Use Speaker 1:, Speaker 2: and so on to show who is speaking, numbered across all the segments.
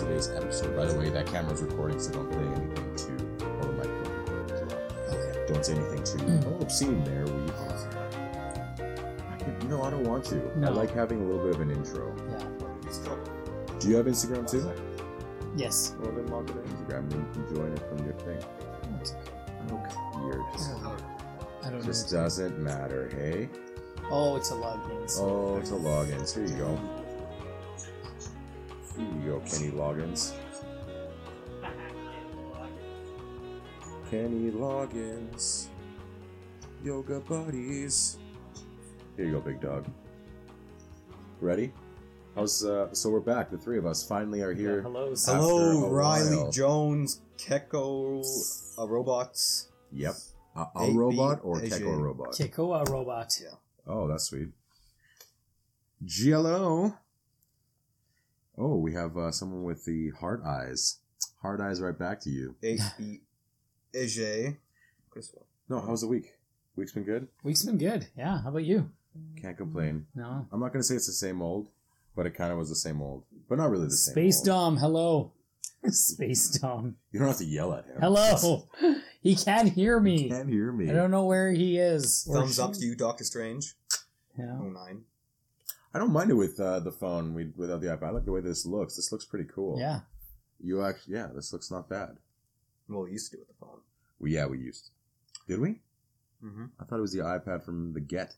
Speaker 1: today's episode. By the way, that camera's recording, so don't say anything to Or the microphone recording as well.
Speaker 2: Okay.
Speaker 1: Don't say anything to
Speaker 2: Mm.
Speaker 1: oh, obscene there. We I can, no, I don't want to. I like having a little bit of an intro.
Speaker 2: Yeah.
Speaker 1: Do you have Instagram too?
Speaker 2: Yes.
Speaker 1: Well, then log it on Instagram and you can join it from your thing.
Speaker 2: That's okay.
Speaker 1: Weird.
Speaker 2: I don't
Speaker 1: Just
Speaker 2: know.
Speaker 1: doesn't matter, hey?
Speaker 2: Oh, it's a login. so-
Speaker 1: Oh, it's a logins. Here you. Here you go, Kenny Loggins. Kenny Loggins. Yoga buddies. Here you go, big dog. Ready? How's uh so we're back, the three of us finally are
Speaker 2: Yeah,
Speaker 1: here.
Speaker 2: hello.
Speaker 1: After
Speaker 3: Hello,
Speaker 1: a
Speaker 3: Riley
Speaker 1: while.
Speaker 3: Jones, Keko uh, robots.
Speaker 1: Yep. a robot or
Speaker 3: A, J.
Speaker 1: Keko robot?
Speaker 2: Kekoa robot.
Speaker 3: Yeah.
Speaker 1: Oh, that's sweet. GLO. Oh, we have uh, someone with the heart eyes. Hard eyes right back to you.
Speaker 3: A B AJ. Chris one.
Speaker 1: No, how's the week? Week's been good?
Speaker 2: Week's been good. Yeah. How about you?
Speaker 1: Can't complain.
Speaker 2: No.
Speaker 1: I'm not going to say it's the same old, but it kind of was the same old. But not really the same
Speaker 2: Space
Speaker 1: old.
Speaker 2: Dom. Hello. Space Dom.
Speaker 1: You don't have to yell at him.
Speaker 2: Hello. He can't hear
Speaker 1: You
Speaker 2: me.
Speaker 1: can't hear me.
Speaker 2: I don't know where he is.
Speaker 3: Thumbs
Speaker 2: she.
Speaker 3: up to you, Doctor Strange.
Speaker 2: Yeah.
Speaker 3: Oh nine.
Speaker 1: I don't mind it with uh, the phone we, without the iPad. I like the way this looks. This looks pretty cool.
Speaker 2: Yeah.
Speaker 1: You actually, yeah, this looks not bad.
Speaker 3: Well, we used to do it with the phone.
Speaker 1: Well, yeah, we used. Did we?
Speaker 3: Mm-hmm.
Speaker 1: I thought it was the iPad from the Get.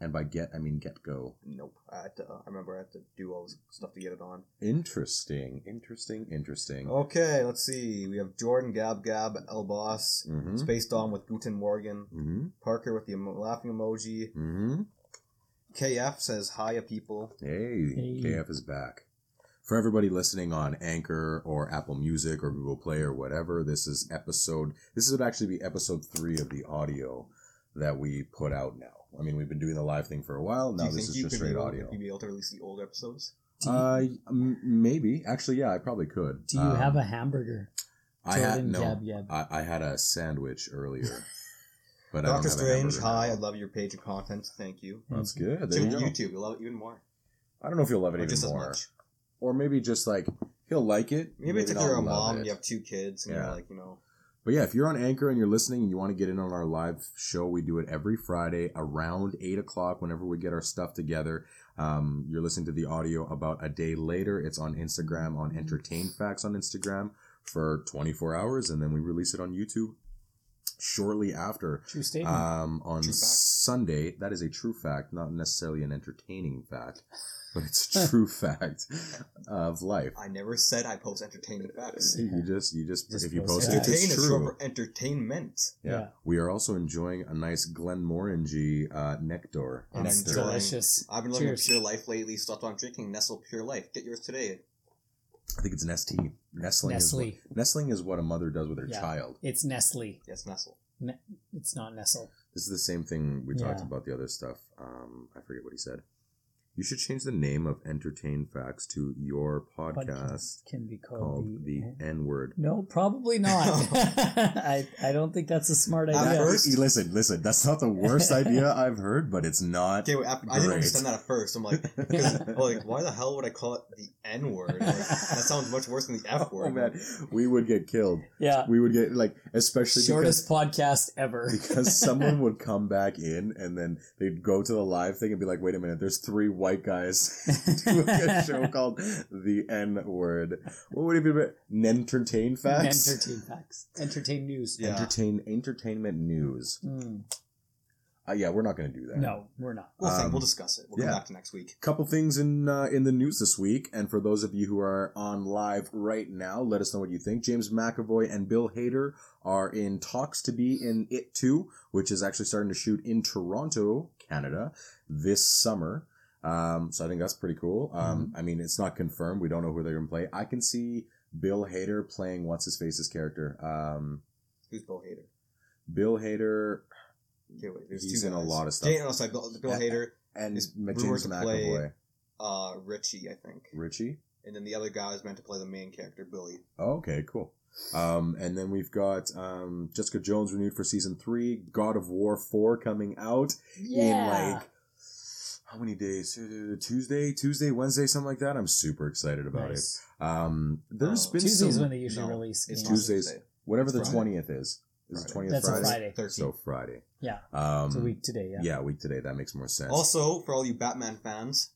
Speaker 1: And by Get, I mean Get Go.
Speaker 3: Nope. I had to. Uh, I remember I had to do all this stuff to get it on.
Speaker 1: Interesting, interesting, interesting.
Speaker 3: Okay, let's see. We have Jordan, Gab, Gab, El Boss,
Speaker 1: Mm-hmm.
Speaker 3: Space Dom with Guten Morgan,
Speaker 1: Mm-hmm.
Speaker 3: Parker with the emo- laughing emoji.
Speaker 1: Mm-hmm.
Speaker 3: KF says hiya people.
Speaker 1: Hey,
Speaker 2: Hey.
Speaker 1: KF is back. For everybody listening on Anchor or Apple Music or Google Play or whatever, this is episode. This would actually be episode three of the audio that we put out now. I mean, we've been doing the live thing for a while. Now this is just straight
Speaker 3: able,
Speaker 1: audio.
Speaker 3: you'd be able to release the old episodes?
Speaker 2: You,
Speaker 1: Uh, m- maybe. Actually, yeah, I probably could.
Speaker 2: do you
Speaker 1: Um,
Speaker 2: have a hamburger?
Speaker 1: I had no.
Speaker 2: Gab Gab.
Speaker 1: I, I had a sandwich earlier, but
Speaker 3: Doctor Strange, hi. I love your page and content. Thank you.
Speaker 1: That's good. There
Speaker 3: Tune
Speaker 1: you
Speaker 3: to. YouTube. You'll love it even more.
Speaker 1: I don't know if you'll love it
Speaker 3: Or
Speaker 1: even
Speaker 3: just
Speaker 1: more,
Speaker 3: as much.
Speaker 1: or maybe just like he'll like it.
Speaker 3: Maybe, it's if
Speaker 1: not
Speaker 3: you're a
Speaker 1: love
Speaker 3: mom
Speaker 1: it.
Speaker 3: you have two kids and
Speaker 1: Yeah.
Speaker 3: you're like, you know,
Speaker 1: But yeah, if you're on Anchor and you're listening and you want to get in on our live show, we do it every Friday around eight o'clock. Whenever we get our stuff together, um, you're listening to the audio about a day later. It's on Instagram on Entertain Facts on Instagram for 24 hours, and then we release it on YouTube shortly after.
Speaker 2: True statement.
Speaker 1: Um, on
Speaker 3: True.
Speaker 1: Sunday, that is a true fact, not necessarily an entertaining fact, but it's a true fact of life.
Speaker 3: I never said I post entertainment facts.
Speaker 1: You just, you just,
Speaker 2: Just
Speaker 1: if you
Speaker 2: post
Speaker 1: post
Speaker 2: it.
Speaker 1: it, it's true.
Speaker 3: for entertainment.
Speaker 1: Yeah.
Speaker 2: Yeah.
Speaker 1: We are also enjoying a nice Glenmorangie uh, nectar.
Speaker 3: And
Speaker 2: it's
Speaker 3: I'm enjoying-
Speaker 2: delicious.
Speaker 3: I've been living a
Speaker 2: Cheers.
Speaker 3: pure life lately. Stopped on drinking Nestle Pure Life. Get yours today.
Speaker 1: I think it's Nestea. Nestling is what, nestling is what a mother does with her
Speaker 2: Yeah.
Speaker 1: child.
Speaker 2: It's Nestle.
Speaker 3: Yes, Nestle.
Speaker 2: Ne- it's not Nestle.
Speaker 1: This is the same thing we talked
Speaker 2: Yeah.
Speaker 1: about the other stuff. Um, I forget what he said. You should change the name of Entertain Facts to your podcast
Speaker 2: can be called,
Speaker 1: called the N word.
Speaker 2: No, probably not. I I don't think that's a smart
Speaker 3: At
Speaker 2: idea.
Speaker 3: first-
Speaker 1: listen, listen. That's not the worst idea I've heard, but it's not.
Speaker 3: Okay, wait, after, I didn't understand that at first. I'm like, 'cause, well, like, why the hell would I call it the N word? Like, that sounds much worse than the F word.
Speaker 1: Oh man, we would get killed.
Speaker 2: yeah,
Speaker 1: We would get like, especially because
Speaker 2: shortest podcast ever.
Speaker 1: because someone would come back in and then they'd go to the live thing and be like, wait a minute, there's three white guys doing a good show called The N Word. What would it be? about? Entertain facts?
Speaker 2: Entertain facts. Entertain news.
Speaker 3: Yeah.
Speaker 1: Entertain entertainment news.
Speaker 2: Mm,
Speaker 1: Uh, yeah, we're not going to do that.
Speaker 2: no, we're not.
Speaker 3: We'll think.
Speaker 1: Um,
Speaker 3: We'll discuss it. We'll
Speaker 1: yeah.
Speaker 3: come back to next week.
Speaker 1: Couple things in uh, in the news this week, and for those of you who are on live right now, let us know what you think. James McAvoy and Bill Hader are in talks to be in It Too, which is actually starting to shoot in Toronto, Canada, this summer. Um, so I think that's pretty cool. Um, I mean, it's not confirmed. We don't know who they're going to play. I can see Bill Hader playing what's his face's character. Um,
Speaker 3: Who's Bill Hader?
Speaker 1: Bill Hader
Speaker 3: Okay, wait. There's
Speaker 1: He's
Speaker 3: two
Speaker 1: in a lot of stuff.
Speaker 3: Jane, no, sorry, Bill, Bill
Speaker 1: Yeah.
Speaker 3: Hader,
Speaker 1: and
Speaker 3: Is
Speaker 1: Ma-
Speaker 3: rumored
Speaker 1: James
Speaker 3: to play- uh, Richie, I think,
Speaker 1: Richie.
Speaker 3: and then the other guy is meant to play the main character, Billy.
Speaker 1: Oh, okay, cool. Um, and then we've got um, Jessica Jones renewed for season three. God of War four coming out
Speaker 2: Yeah.
Speaker 1: in like how many days? Uh, Tuesday, Tuesday, Wednesday, something like that. I'm super excited about
Speaker 2: Nice.
Speaker 1: it. Um, there's
Speaker 3: Oh.
Speaker 1: been
Speaker 2: Tuesdays
Speaker 1: some,
Speaker 2: when they usually
Speaker 3: no,
Speaker 2: release
Speaker 3: it's
Speaker 2: games.
Speaker 1: Tuesdays.
Speaker 3: Tuesday.
Speaker 1: whatever the twentieth is. Is the twentieth
Speaker 2: That's a
Speaker 1: Friday?
Speaker 2: Friday.
Speaker 1: So Friday.
Speaker 2: Yeah.
Speaker 1: Um,
Speaker 2: It's a week today. Yeah.
Speaker 1: Yeah, week today. That makes more sense.
Speaker 3: Also, for all you Batman fans,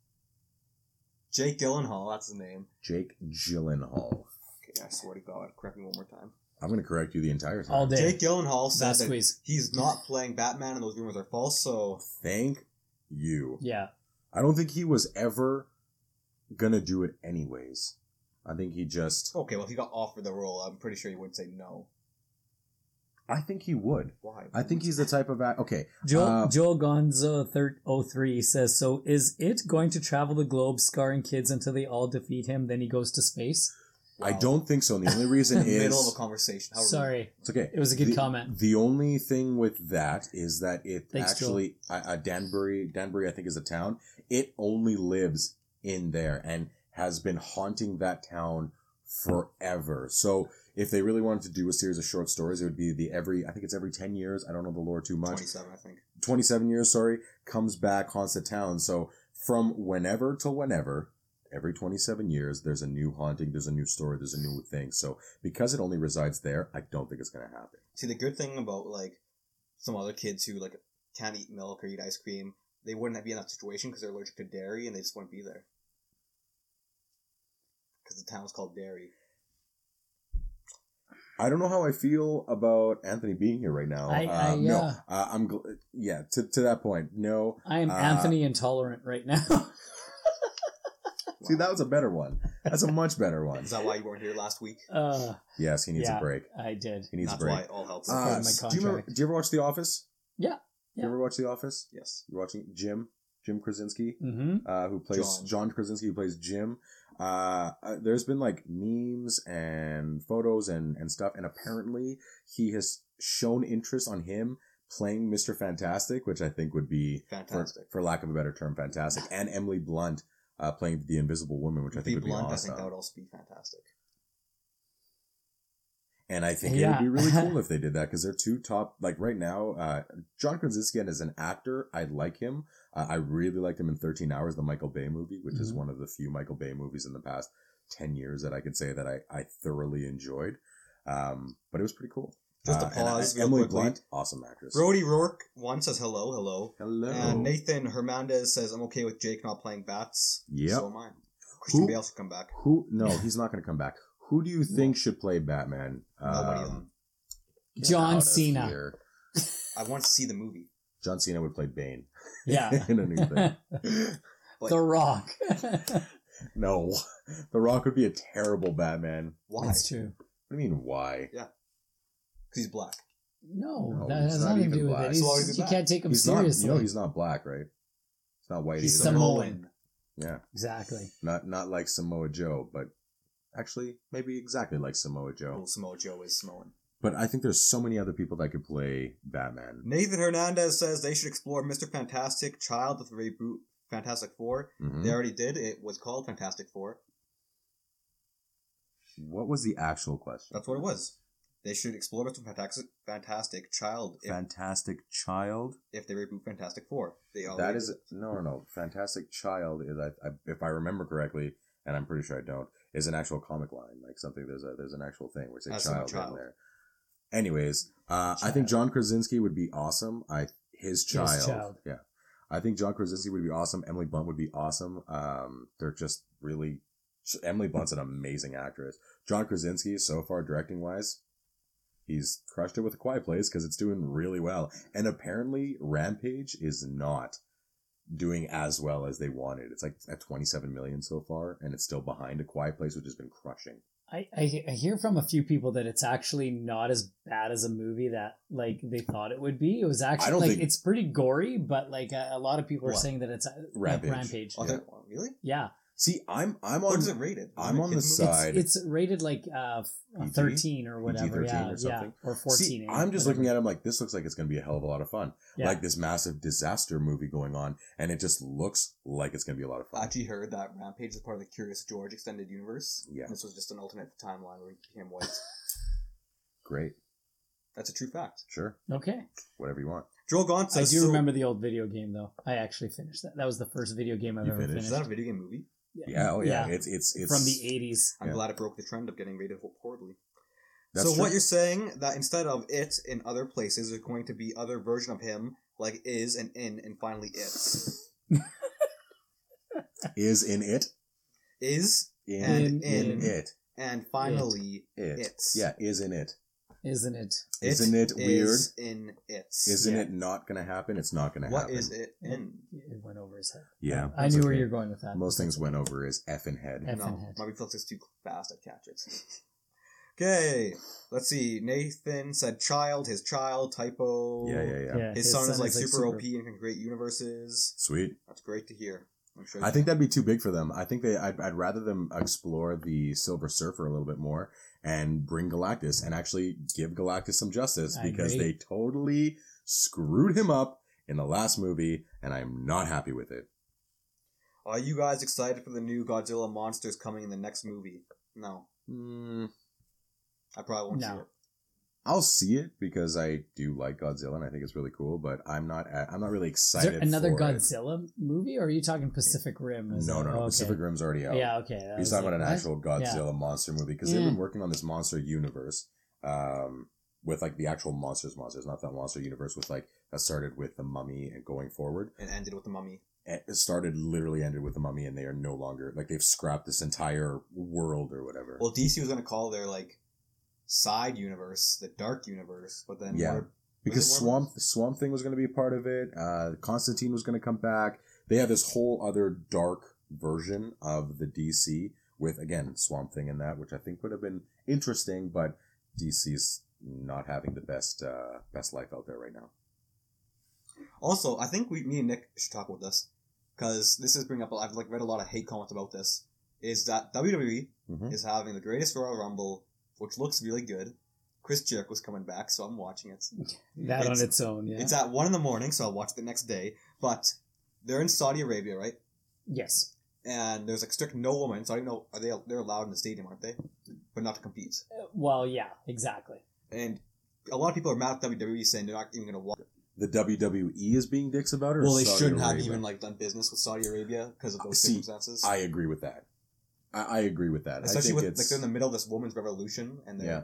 Speaker 3: Jake Gyllenhaal, that's the name.
Speaker 1: Jake Gyllenhaal.
Speaker 3: Okay, I swear to God, correct me one more time.
Speaker 1: I'm going to correct you the entire time.
Speaker 2: All day.
Speaker 3: Jake Gyllenhaal said
Speaker 2: Fast
Speaker 3: that he's not playing Batman and those rumors are false, so
Speaker 1: Thank you.
Speaker 2: Yeah.
Speaker 1: I don't think he was ever gonna do it anyways. I think he just.
Speaker 3: okay, well, if he got offered the role, I'm pretty sure he would say no.
Speaker 1: I think he would.
Speaker 3: Why?
Speaker 1: I think he's the type of act. Okay,
Speaker 2: Joel,
Speaker 1: Uh,
Speaker 2: Joel Gonzo thir- 03 says, So is it going to travel the globe, scarring kids until they all defeat him? Then he goes to space?
Speaker 1: I don't think so. And the only reason is
Speaker 3: Middle of a conversation. How.
Speaker 2: Sorry.
Speaker 1: it's okay.
Speaker 2: It was a good
Speaker 1: the,
Speaker 2: comment.
Speaker 1: The only thing with that is that it
Speaker 2: Thanks,
Speaker 1: actually uh, uh, Danbury, Danbury, I think is a town. It only lives in there and has been haunting that town forever. So if they really wanted to do a series of short stories, it would be the every I think it's every ten years. I don't know the lore too much.
Speaker 3: 27, I think.
Speaker 1: 27 years, sorry, comes back, haunts the town. So from whenever to whenever, every 27 years, there's a new haunting, there's a new story, there's a new thing. So because it only resides there, I don't think it's going to happen.
Speaker 3: See, the good thing about, like, some other kids who, like, can't eat milk or eat ice cream, they wouldn't be in that situation because they're allergic to dairy and they just wouldn't be there. Because the town's called Dairy.
Speaker 1: I don't know how I feel about Anthony being here right now.
Speaker 2: I-
Speaker 1: uh,
Speaker 2: I,
Speaker 1: no,
Speaker 2: uh,
Speaker 1: uh, I'm, gl- yeah, to, to that point, no.
Speaker 2: I am
Speaker 1: Uh,
Speaker 2: Anthony intolerant right now.
Speaker 1: See, that was a better one. That's a much better one.
Speaker 3: Is that why you weren't here last week?
Speaker 2: uh,
Speaker 1: Yes, he needs
Speaker 2: Yeah.
Speaker 1: a break.
Speaker 2: I did.
Speaker 1: He needs
Speaker 3: That's
Speaker 1: a break.
Speaker 3: why it all helps.
Speaker 1: Uh,
Speaker 2: my
Speaker 1: do, you remember, do you ever watch The Office?
Speaker 2: Yeah,
Speaker 1: Do
Speaker 2: You
Speaker 1: ever watch The Office?
Speaker 3: yes.
Speaker 1: You're watching Jim, Jim Krasinski?
Speaker 2: hmm
Speaker 1: uh, who plays
Speaker 3: John.
Speaker 1: John. Krasinski, who plays Jim. Uh, uh, there's been like memes and photos and, and stuff, and apparently he has shown interest on him playing Mr. Fantastic, which I think would be, for,
Speaker 3: Fantastic.
Speaker 1: for lack of a better term, fantastic. And Emily Blunt uh, playing the Invisible Woman, which I think would
Speaker 3: blunt,
Speaker 1: be
Speaker 3: I think that would also be fantastic.
Speaker 1: And I think it would be really cool if they did that because they're two top. Like right now, uh, John Krasinski as an actor, I like him. Uh, I really liked him in Thirteen Hours, the Michael Bay movie, which is
Speaker 2: Mhm.
Speaker 1: one of the few Michael Bay movies in the past ten years that I could say that I, I thoroughly enjoyed. Um, but it was pretty cool.
Speaker 3: Just a
Speaker 1: Uh, and I-
Speaker 3: pause real
Speaker 1: Emily. Blunt, awesome actress.
Speaker 3: Brody Rourke one says hello, hello.
Speaker 1: Hello.
Speaker 3: And Nathan Hernandez says, I'm okay with Jake not playing bats.
Speaker 1: Yeah,
Speaker 3: So am I. Christian
Speaker 1: Who-
Speaker 3: Bale should come back.
Speaker 1: Who? No, he's not going to come back. Who do you think should play Batman?
Speaker 3: Nobody
Speaker 1: Um,
Speaker 2: John Cena.
Speaker 1: here.
Speaker 3: I want to see the movie.
Speaker 1: John Cena would play Bane
Speaker 2: Yeah.
Speaker 1: in a new thing.
Speaker 2: the Rock.
Speaker 1: No, The Rock would be a terrible Batman.
Speaker 3: Why?
Speaker 2: That's true.
Speaker 1: What do you mean, why?
Speaker 3: Because he's black.
Speaker 2: No,
Speaker 1: No,
Speaker 2: that has
Speaker 1: not
Speaker 2: nothing to
Speaker 1: even
Speaker 2: do with
Speaker 1: black.
Speaker 2: it.
Speaker 3: So why would he
Speaker 2: He's,
Speaker 3: be
Speaker 2: you
Speaker 3: black?
Speaker 2: can't take him
Speaker 1: He's not.
Speaker 2: seriously.
Speaker 1: You know, he's not black, right? It's not white
Speaker 3: He's
Speaker 1: either.
Speaker 2: Samoan.
Speaker 1: Yeah,
Speaker 2: exactly.
Speaker 1: not not like Samoa Joe, but actually maybe exactly like Samoa Joe.
Speaker 3: Well, Samoa Joe is Samoan.
Speaker 1: But I think there's so many other people that could play Batman.
Speaker 3: Nathan Hernandez says they should explore Mr. Fantastic Child with the reboot Fantastic Four.
Speaker 1: Mhm.
Speaker 3: They already did. It was called Fantastic Four.
Speaker 1: What was the actual question?
Speaker 3: That's what it was. They should explore Mr. Fantastic, Fantastic Child if,
Speaker 1: Fantastic Child.
Speaker 3: if they reboot Fantastic Four. They
Speaker 1: That
Speaker 3: already
Speaker 1: is
Speaker 3: did.
Speaker 1: no, no, no. Fantastic Child is, I, I, if I remember correctly, and I'm pretty sure I don't, is an actual comic line, like something. There's a there's an actual thing where it's a
Speaker 3: That's
Speaker 1: child,
Speaker 3: child.
Speaker 1: in there. Anyways, uh, I think John Krasinski would be awesome. I his child,
Speaker 2: child.
Speaker 1: yeah. I think John Krasinski would be awesome. Emily Blunt would be awesome. Um, they're just really. Emily Blunt's an amazing actress. John Krasinski, so far directing wise, he's crushed it with a Quiet Place because it's doing really well. And apparently, Rampage is not doing as well as they wanted. It's like at 27 million so far, and it's still behind a Quiet Place, which has been crushing.
Speaker 2: I, I, I hear from a few people that it's actually not as bad as a movie that like they thought it would be. It was actually like
Speaker 1: think-
Speaker 2: it's pretty gory, but like a, a lot of people are
Speaker 3: What?
Speaker 2: saying that it's uh,
Speaker 1: Rampage.
Speaker 2: Like rampage.
Speaker 3: Oh,
Speaker 1: Yeah.
Speaker 3: really?
Speaker 2: Yeah,
Speaker 1: See, I'm I'm on
Speaker 3: is it rated?
Speaker 1: I'm on the
Speaker 3: Kids movie?
Speaker 1: side.
Speaker 2: it's, it's rated like uh, uh,
Speaker 1: PG?
Speaker 2: thirteen or whatever.
Speaker 1: PG-13
Speaker 2: yeah,
Speaker 1: or
Speaker 2: yeah,
Speaker 1: something?
Speaker 2: or fourteen.
Speaker 1: See, I'm just looking at him like this looks like it's going to be a hell of a lot of fun.
Speaker 2: yeah.
Speaker 1: Like this massive disaster movie going on, and it just looks like it's going to be a lot of fun.
Speaker 3: I actually heard that Rampage is part of the Curious George extended universe.
Speaker 1: Yeah.
Speaker 3: This was just an alternate timeline where he became white.
Speaker 1: Great,
Speaker 3: That's a true fact.
Speaker 1: sure,
Speaker 2: okay.
Speaker 1: whatever you want.
Speaker 3: Joel Gaunt
Speaker 2: I do
Speaker 3: so-
Speaker 2: remember the old video game though. I actually finished that. That was the first video game I've ever
Speaker 1: finished?
Speaker 2: finished.
Speaker 3: Is that a video game movie?
Speaker 1: Yeah, oh yeah. It's it's it's
Speaker 2: from the eighties.
Speaker 3: I'm
Speaker 1: Yeah.
Speaker 3: glad it broke the trend of getting rated ho- horribly.
Speaker 1: That's
Speaker 3: so
Speaker 1: true.
Speaker 3: what you're saying that instead of it in other places, there's going to be other version of him like is and in and finally it's
Speaker 1: is in it
Speaker 3: is
Speaker 1: in,
Speaker 3: and
Speaker 2: In-
Speaker 3: in,
Speaker 1: it
Speaker 3: and finally
Speaker 1: it
Speaker 3: It's.
Speaker 1: yeah is in it
Speaker 2: Isn't it?
Speaker 1: Isn't it weird?
Speaker 3: is in it's
Speaker 1: isn't
Speaker 2: Yeah.
Speaker 1: it not gonna happen it's not gonna happen
Speaker 3: is it in?
Speaker 2: It went over his head.
Speaker 1: yeah
Speaker 2: I
Speaker 1: that's
Speaker 2: knew where you're going with that.
Speaker 1: most things went over his effing head
Speaker 2: F-
Speaker 3: No,
Speaker 2: Effing head.
Speaker 3: my reflex is too fast. I catch it. Okay, let's see. Nathan said child, his child, typo.
Speaker 1: yeah yeah yeah
Speaker 2: Yeah,
Speaker 3: His, son, is like super, OP and can create universes.
Speaker 1: sweet
Speaker 3: That's great to hear. I'm sure.
Speaker 1: I think that'd be too big for them. I think they. I'd, I'd rather them explore the Silver Surfer a little bit more and bring Galactus and actually give Galactus some justice
Speaker 2: I
Speaker 1: because
Speaker 2: agree.
Speaker 1: they totally screwed him up in the last movie, and I'm not happy with it.
Speaker 3: Are you guys excited for the new Godzilla monsters coming in the next movie? No,
Speaker 1: Mm,
Speaker 3: I probably won't see it.
Speaker 1: I'll see it because I do like Godzilla and I think it's really cool, but I'm not. I'm not really
Speaker 2: Is
Speaker 1: excited.
Speaker 2: there another
Speaker 1: for it.
Speaker 2: Godzilla movie, or are you talking Pacific Rim? Is
Speaker 1: No, no, no.
Speaker 2: oh, okay.
Speaker 1: Pacific Rim's already out.
Speaker 2: Yeah, okay.
Speaker 1: He's talking
Speaker 2: like,
Speaker 1: about an
Speaker 2: what?
Speaker 1: actual Godzilla monster movie because they've been working on this monster universe um, with like the actual monsters, monsters, not that monster universe with like that started with the Mummy and going forward.
Speaker 3: And ended with the mummy.
Speaker 1: It started literally ended with the Mummy, and they are no longer like they've scrapped this entire world or whatever.
Speaker 3: Well, DC was gonna call their like side universe the Dark Universe, but then
Speaker 1: Yeah. Because Swamp Swamp Thing was going to be a part of it. Uh, Constantine was going to come back. They have this whole other dark version of the DC with again Swamp Thing in that, which I think would have been interesting, but DC's not having the best uh, best life out there right now.
Speaker 3: Also, I think we, me and Nick should talk about this because this is bringing up. I've like read a lot of hate comments about this. Is that WWE
Speaker 1: Mhm.
Speaker 3: is having the greatest Royal Rumble, which looks really good. Chris Jericho's coming back, so I'm watching it.
Speaker 2: that
Speaker 3: It's-
Speaker 2: on its own. Yeah.
Speaker 3: It's at one in the morning, so I'll watch it the next day. But they're in Saudi Arabia, right?
Speaker 2: yes.
Speaker 3: And there's like strict no women. So I don't know. Are they? They're allowed in the stadium, aren't they? But not to compete.
Speaker 2: Uh, Well, yeah, exactly.
Speaker 3: And a lot of people are mad at WWE saying they're not even going to watch.
Speaker 1: The WWE is being dicks about it. or
Speaker 3: Well, they
Speaker 1: Saudi
Speaker 3: shouldn't have even like done business with Saudi Arabia because of those
Speaker 1: See,
Speaker 3: circumstances.
Speaker 1: I agree with that. I, I agree with that. I
Speaker 3: Especially
Speaker 1: think
Speaker 3: with
Speaker 1: it's
Speaker 3: like they're in the middle of this women's revolution, and they're
Speaker 1: Yeah.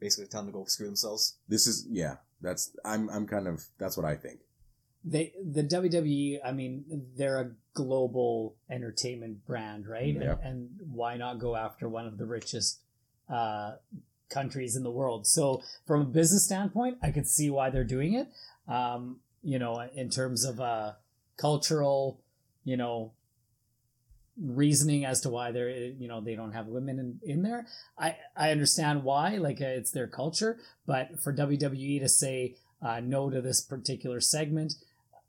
Speaker 3: basically telling them to go screw themselves.
Speaker 1: this is yeah. That's I'm I'm kind of that's what I think.
Speaker 2: They the WWE. I mean, they're a global entertainment brand, right?
Speaker 1: Yeah.
Speaker 2: And, and why not go after one of the richest uh, countries in the world? So, from a business standpoint, I could see why they're doing it. Um, you know, in terms of uh, cultural, you know, reasoning as to why they're you know they don't have women in, in there. I i understand why like uh, it's their culture but for wwe to say uh, no to this particular segment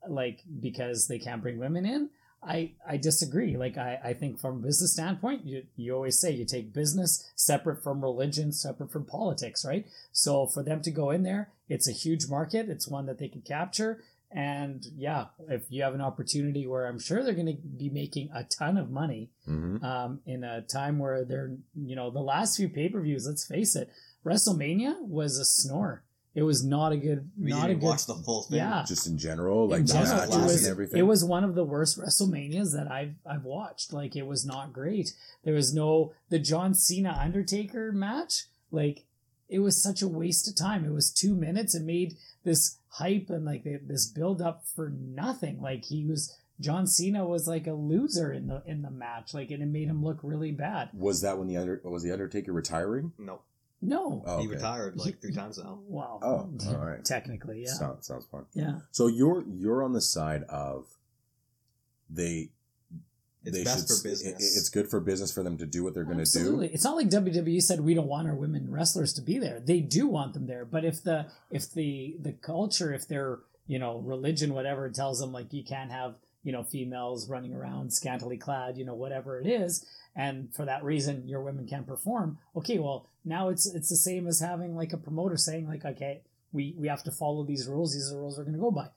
Speaker 2: like because they can't bring women in i i disagree. Like i i think from a business standpoint you you always say you take business separate from religion separate from politics right? So for them to go in there it's a huge market. It's one that they can capture and yeah if you have an opportunity where i'm sure they're going to be making a ton of money
Speaker 1: hmm
Speaker 2: um, in a time where they're, you know, the last few pay per views, let's face it, WrestleMania was a snore. It was not a good,
Speaker 3: We
Speaker 2: not
Speaker 3: didn't
Speaker 2: a
Speaker 3: even
Speaker 2: good.
Speaker 3: watch the full thing.
Speaker 2: Yeah.
Speaker 1: Just in general, like
Speaker 2: in
Speaker 1: the
Speaker 2: general,
Speaker 1: matches
Speaker 2: it was,
Speaker 1: and everything.
Speaker 2: it was one of the worst WrestleManias that I've I've watched. Like it was not great. There was no the John Cena Undertaker match. Like it was such a waste of time. It was two minutes. It made this hype and like this build up for nothing. Like he was John Cena was like a loser in the in the match. Like and it made him look really bad.
Speaker 1: Was that when the under was the Undertaker retiring?
Speaker 3: No,
Speaker 2: No.
Speaker 1: Oh,
Speaker 3: he retired like three times now.
Speaker 2: Wow.
Speaker 1: Oh, all right.
Speaker 2: Technically, yeah.
Speaker 1: Sounds sounds fun.
Speaker 2: yeah.
Speaker 1: So you're you're on the side of they
Speaker 3: It's best
Speaker 1: should,
Speaker 3: for business.
Speaker 1: it- it's good for business for them to do what they're going to do.
Speaker 2: Absolutely. It's not like WWE said we don't want our women wrestlers to be there. They do want them there. But if the if the the culture, if their you know religion, whatever tells them like you can't have you know females running around scantily clad, you know whatever it is, and for that reason your women can't perform. Okay, well now it's it's the same as having like a promoter saying like okay we we have to follow these rules. These are the rules we're going to go by.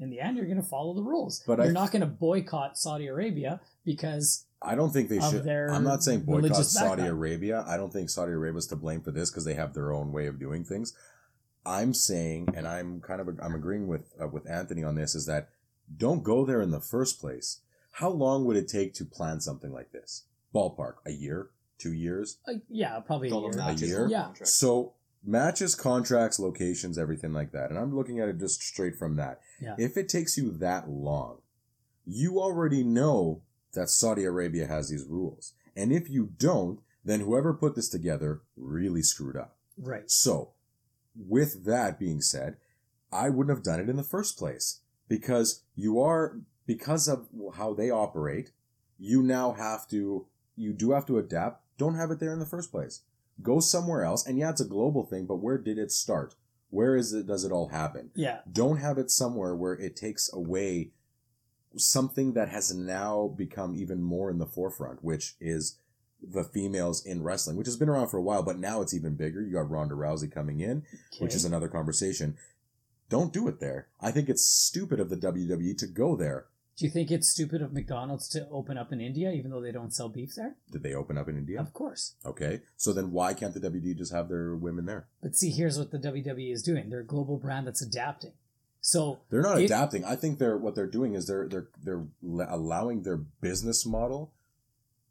Speaker 2: In the end, you're going to follow the rules.
Speaker 1: But
Speaker 2: you're
Speaker 1: I-
Speaker 2: not going to boycott Saudi Arabia because
Speaker 1: I don't think they should. I'm not saying boycott Saudi. Arabia. I don't think Saudi Arabia is to blame for this because they have their own way of doing things. I'm saying, and I'm kind of I'm agreeing with uh, with Anthony on this, is that don't go there in the first place. How long would it take to plan something like this? Ballpark, a year, two years,
Speaker 2: Uh, yeah, probably a year.
Speaker 3: matches,
Speaker 1: year?
Speaker 2: Yeah.
Speaker 3: contracts.
Speaker 1: So matches, contracts, locations, everything like that. And I'm looking at it just straight from that.
Speaker 2: Yeah.
Speaker 1: If it takes you that long, you already know that Saudi Arabia has these rules. And if you don't, then whoever put this together really screwed up.
Speaker 2: Right.
Speaker 1: So, with that being said, I wouldn't have done it in the first place because you are, because of how they operate, you now have to, you do have to adapt. Don't have it there in the first place. Go somewhere else. And yeah, it's a global thing, but where did it start? Where is it, does it all happen?
Speaker 2: Yeah.
Speaker 1: Don't have it somewhere where it takes away something that has now become even more in the forefront, which is the females in wrestling, which has been around for a while, but now it's even bigger. You got Ronda Rousey coming in, which is another conversation. Don't do it there. I think it's stupid of the WWE to go there.
Speaker 2: Do you think it's stupid of McDonald's to open up in India, even though they don't sell beef there?
Speaker 1: Did they open up in India?
Speaker 2: Of course.
Speaker 1: Okay. So then why can't the WWE just have their women there?
Speaker 2: But see, here's what the WWE is doing. They're a global brand that's adapting. So
Speaker 1: They're not adapting. I think they're what they're doing is they're they're they're allowing their business model.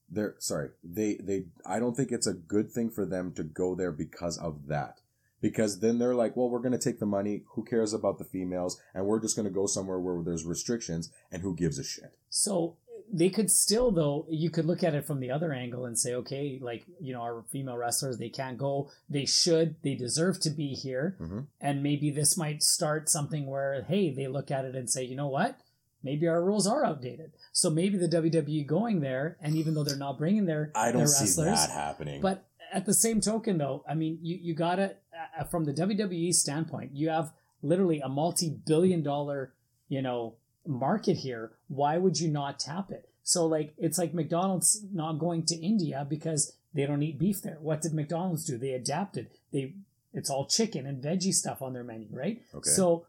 Speaker 1: They're sorry. They they I don't think it's a good thing for them to go there because of that. Because then they're like, well, we're going to take the money. Who cares about the females? And we're just going to go somewhere where there's restrictions. And who gives a shit?
Speaker 2: So they could still, though, you could look at it from the other angle and say, okay, like, you know, our female wrestlers, they can't go. They should. They deserve to be here.
Speaker 1: Mhm.
Speaker 2: And maybe this might start something where, hey, they look at it and say, you know what? Maybe our rules are outdated. So maybe the WWE going there, and even though they're not bringing their,
Speaker 1: I don't
Speaker 2: their
Speaker 1: see
Speaker 2: wrestlers,
Speaker 1: that happening.
Speaker 2: But at the same token, though, I mean, you, you gotta, from the WWE standpoint, you have literally a multi billion dollar, you know, market here. Why would you not tap it? So, like, it's like McDonald's not going to India because they don't eat beef there. What did McDonald's do? They adapted. They, it's all chicken and veggie stuff on their menu, right?
Speaker 1: Okay.
Speaker 2: So,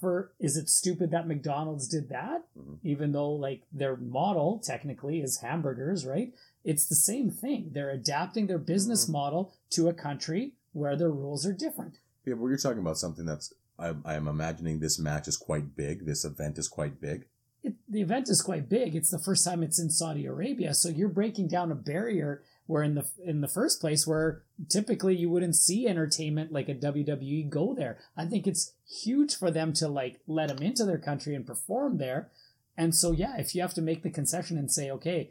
Speaker 2: for is it stupid that McDonald's did that?
Speaker 1: Mhm.
Speaker 2: Even though like their model technically is hamburgers, right? It's the same thing. They're adapting their business
Speaker 1: Mhm.
Speaker 2: model to a country where their rules are different.
Speaker 1: yeah, but you're talking about something that's. I, I am imagining this match is quite big. This event is quite big.
Speaker 2: It, the event is quite big. It's the first time it's in Saudi Arabia, so you're breaking down a barrier where in the in the first place where typically you wouldn't see entertainment like a WWE go there. I think it's huge for them to like let them into their country and perform there. And so yeah, if you have to make the concession and say, okay,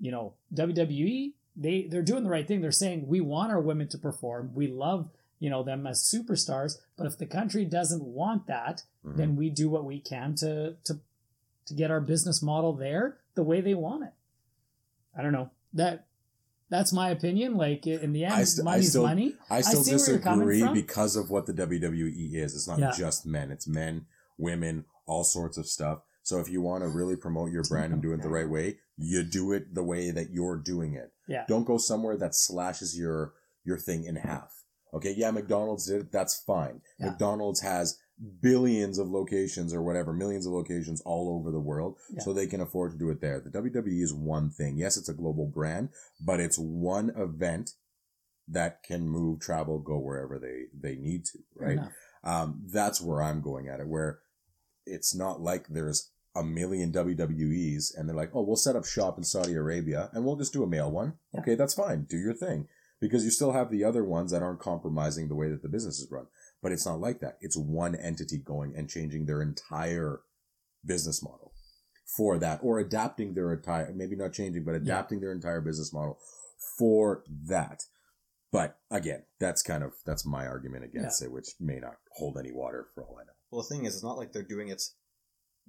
Speaker 2: you know, WWE, they they're doing the right thing. They're saying we want our women to perform. We love, you know, them as superstars, but if the country doesn't want that,
Speaker 1: Mhm.
Speaker 2: then we do what we can to to to get our business model there the way they want it. I don't know. That that's my opinion. Like in the end,
Speaker 1: I st- I
Speaker 2: money's
Speaker 1: still-
Speaker 2: money.
Speaker 1: I still
Speaker 2: you're
Speaker 1: disagree because of what the WWE is. It's not
Speaker 2: Yeah.
Speaker 1: just men, it's men, women, all sorts of stuff. So if you want to really promote your brand and do it the right way, you do it the way that you're doing it.
Speaker 2: Yeah.
Speaker 1: Don't go somewhere that slashes your your thing in half. Okay, yeah, McDonald's did it, that's fine.
Speaker 2: Yeah.
Speaker 1: McDonald's has billions of locations or whatever, millions of locations all over the world,
Speaker 2: Yeah.
Speaker 1: so they can afford to do it there. The WWE is one thing. Yes, it's a global brand, but it's one event that can move, travel, go wherever they they need to, right? Um, that's where I'm going at it, where it's not like there's a million WWEs and they're like, oh, we'll set up shop in Saudi Arabia and we'll just do a male one.
Speaker 2: Yeah.
Speaker 1: Okay, that's fine. Do your thing. Because you still have the other ones that aren't compromising the way that the business is run. But it's not like that. It's one entity going and changing their entire business model for that or adapting their entire, maybe not changing, but adapting their entire business model for that. But again, that's kind of, that's my argument against it, which may not hold any water for all I know.
Speaker 3: Well, the thing is, it's not like they're doing it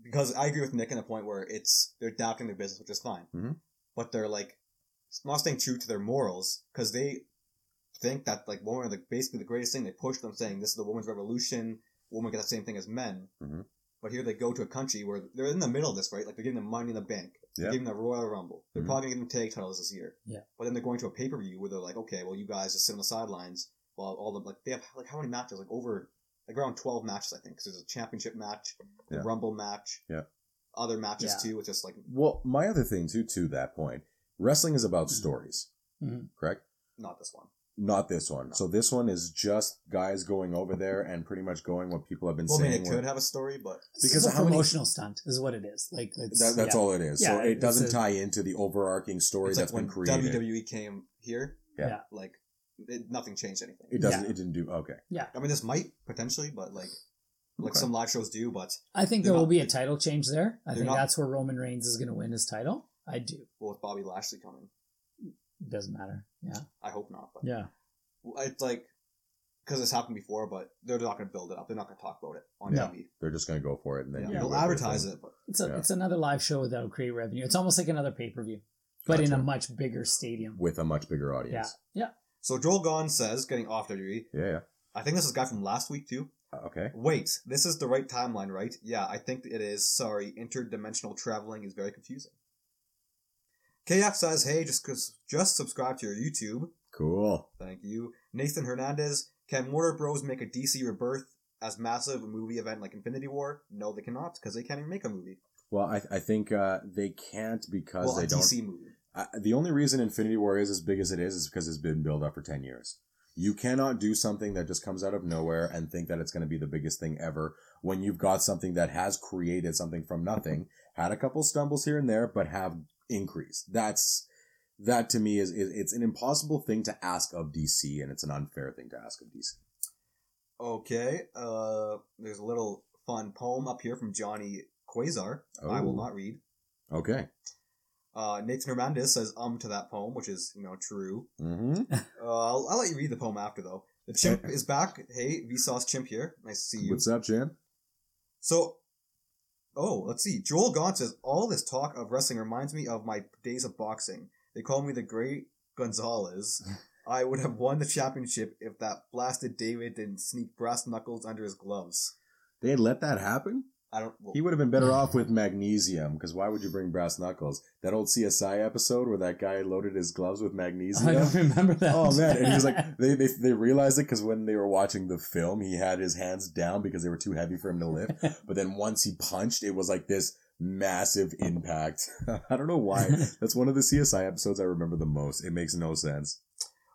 Speaker 3: because I agree with Nick in the point where it's they're adapting their business, which is fine.
Speaker 1: Mhm.
Speaker 3: But they're like not staying true to their morals because they think that like women are the, basically the greatest thing. They push them saying this is the women's revolution. Women get the same thing as men.
Speaker 1: Mhm.
Speaker 3: But here they go to a country where they're in the middle of this, right? Like they're giving them money in the bank. They're giving them the Royal Rumble. They're
Speaker 1: Mhm.
Speaker 3: probably gonna give them tag titles this year.
Speaker 2: Yeah.
Speaker 3: But then they're going to a pay per view where they're like, okay, well you guys just sit on the sidelines while all the like they have like how many matches? Like over like around twelve matches, I think. Because there's a championship match, the
Speaker 1: Yeah.
Speaker 3: Rumble match,
Speaker 1: Yeah.
Speaker 3: other matches
Speaker 2: Yeah.
Speaker 3: too. It's just like
Speaker 1: Well, my other thing too, to that point, wrestling is about
Speaker 2: Mhm.
Speaker 1: stories,
Speaker 2: Mhm.
Speaker 1: correct?
Speaker 3: not this one.
Speaker 1: Not this one. So this one is just guys going over there and pretty much going what people have been saying.
Speaker 3: Well, I mean, it
Speaker 1: where-
Speaker 3: could have a story, but
Speaker 1: Because
Speaker 2: is a
Speaker 1: how many-
Speaker 2: promotional stunt is what it is. Like it's,
Speaker 1: that, that's
Speaker 2: yeah.
Speaker 1: all it is. so
Speaker 2: Yeah,
Speaker 1: it doesn't
Speaker 2: a-
Speaker 1: tie into the overarching story
Speaker 3: it's
Speaker 1: that's
Speaker 3: like
Speaker 1: been
Speaker 3: when
Speaker 1: created.
Speaker 3: WWE came here.
Speaker 1: Yeah.
Speaker 2: Yeah.
Speaker 3: Like, it, nothing changed anything.
Speaker 1: It doesn't.
Speaker 2: Yeah.
Speaker 1: It didn't do. Okay. Yeah.
Speaker 3: I mean, this might potentially, but like, like
Speaker 1: Okay.
Speaker 3: some live shows do. But
Speaker 2: I think
Speaker 3: They're
Speaker 2: there will be a title change there. I think
Speaker 3: not-
Speaker 2: that's where Roman Reigns is going to win his title. I do.
Speaker 3: well, with Bobby Lashley coming,
Speaker 2: It doesn't matter. Yeah.
Speaker 3: I hope not. But
Speaker 2: Yeah.
Speaker 3: it's like because it's happened before, but they're not going to build it up. They're not going to talk about it on
Speaker 1: No.
Speaker 3: TV.
Speaker 1: They're just gonna go for it and then
Speaker 3: Yeah, they'll
Speaker 1: what they're
Speaker 3: advertise it, but
Speaker 2: It's a
Speaker 1: Yeah.
Speaker 2: it's another live show that'll create revenue. It's almost like another pay per view, but in a much bigger stadium.
Speaker 1: with a much bigger audience.
Speaker 2: Yeah.
Speaker 1: audience.
Speaker 2: Yeah.
Speaker 3: So Joel Gahn says, getting off WWE,
Speaker 1: Yeah. Yeah.
Speaker 3: I think this is a guy from last week too.
Speaker 1: Uh, Okay.
Speaker 3: Wait, this is the right timeline, right? Yeah, I think it is. Sorry, interdimensional traveling is very confusing. KF says, hey, just cause, just subscribe to your YouTube.
Speaker 1: Cool.
Speaker 3: Thank you. Nathan Hernandez, can Warner Bros. make a DC Rebirth as massive a movie event like Infinity War? No, they cannot, because they can't even make a movie.
Speaker 1: Well, I, I think uh, they can't because
Speaker 3: well,
Speaker 1: they
Speaker 3: a
Speaker 1: don't.
Speaker 3: DC movie.
Speaker 1: The only reason Infinity War is as big as it is is because it's been built up for 10 years. You cannot do something that just comes out of nowhere and think that it's going to be the biggest thing ever when you've got something that has created something from nothing, had a couple stumbles here and there, but have increased. That's, that to me is, is it's an impossible thing to ask of DC and it's an unfair thing to ask of DC.
Speaker 3: Okay, uh, there's a little fun poem up here from Johnny Quasar. I will
Speaker 1: Oh.
Speaker 3: not read.
Speaker 1: Okay.
Speaker 3: Uh, Nathan Hernandez says um to that poem, which is, you know, true.
Speaker 1: Mm-hmm.
Speaker 3: Uh, I'll, I'll let you read the poem after, though. The chimp is back. Hey, Vsauce Chimp here. Nice to see you.
Speaker 1: What's up, Jim?
Speaker 3: So, oh, let's see. Joel Gaunt says, all this talk of wrestling reminds me of my days of boxing. They call me the Great Gonzalez. I would have won the championship if that blasted David didn't sneak brass knuckles under his gloves.
Speaker 1: They let that happen?
Speaker 3: I don't. Well,
Speaker 1: He would have been better off with magnesium, because why would you bring brass knuckles? That old CSI episode where that guy loaded his gloves with magnesium.
Speaker 2: I don't remember that.
Speaker 1: Oh man, and he was like, they they, they realized it because when they were watching the film, he had his hands down because they were too heavy for him to lift. But then once he punched, it was like this massive impact. I don't know why. That's one of the CSI episodes I remember the most. It makes no sense.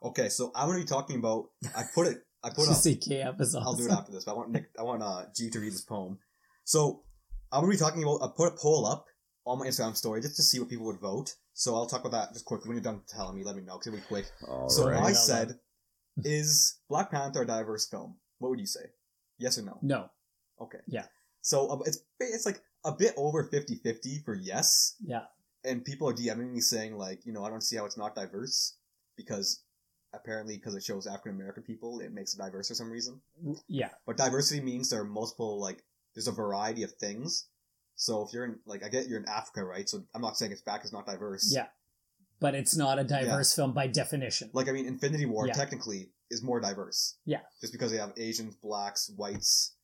Speaker 3: okay, so I'm going to be talking about. I put it. I put
Speaker 2: Just
Speaker 3: up.
Speaker 2: CKF is awesome.
Speaker 3: I'll do it after this. But I want Nick. I want uh, G to read this poem. So I'm gonna be talking about. I put a poll up on my Instagram story just to see what people would vote. So I'll talk about that just quickly. When you're done telling me, let me know because it'll be quick.
Speaker 1: All
Speaker 3: so
Speaker 1: right.
Speaker 3: I said, "Is Black Panther a diverse film?" What would you say? Yes or no?
Speaker 2: No.
Speaker 3: Okay.
Speaker 2: Yeah.
Speaker 3: So uh, it's it's like a bit over 50-50 for yes,
Speaker 2: Yeah.
Speaker 3: and people are DMing me saying like, you know, I don't see how it's not diverse because apparently because it shows African American people, it makes it diverse for some reason.
Speaker 2: Yeah.
Speaker 3: But diversity means there are multiple like there's a variety of things. So if you're in like I get you're in Africa, right? So I'm not saying it's back is not diverse.
Speaker 2: Yeah. But it's not a diverse film by definition.
Speaker 3: Like I mean, Infinity War
Speaker 2: Yeah.
Speaker 3: technically is more diverse.
Speaker 2: Yeah.
Speaker 3: Just because they have Asians, blacks, whites,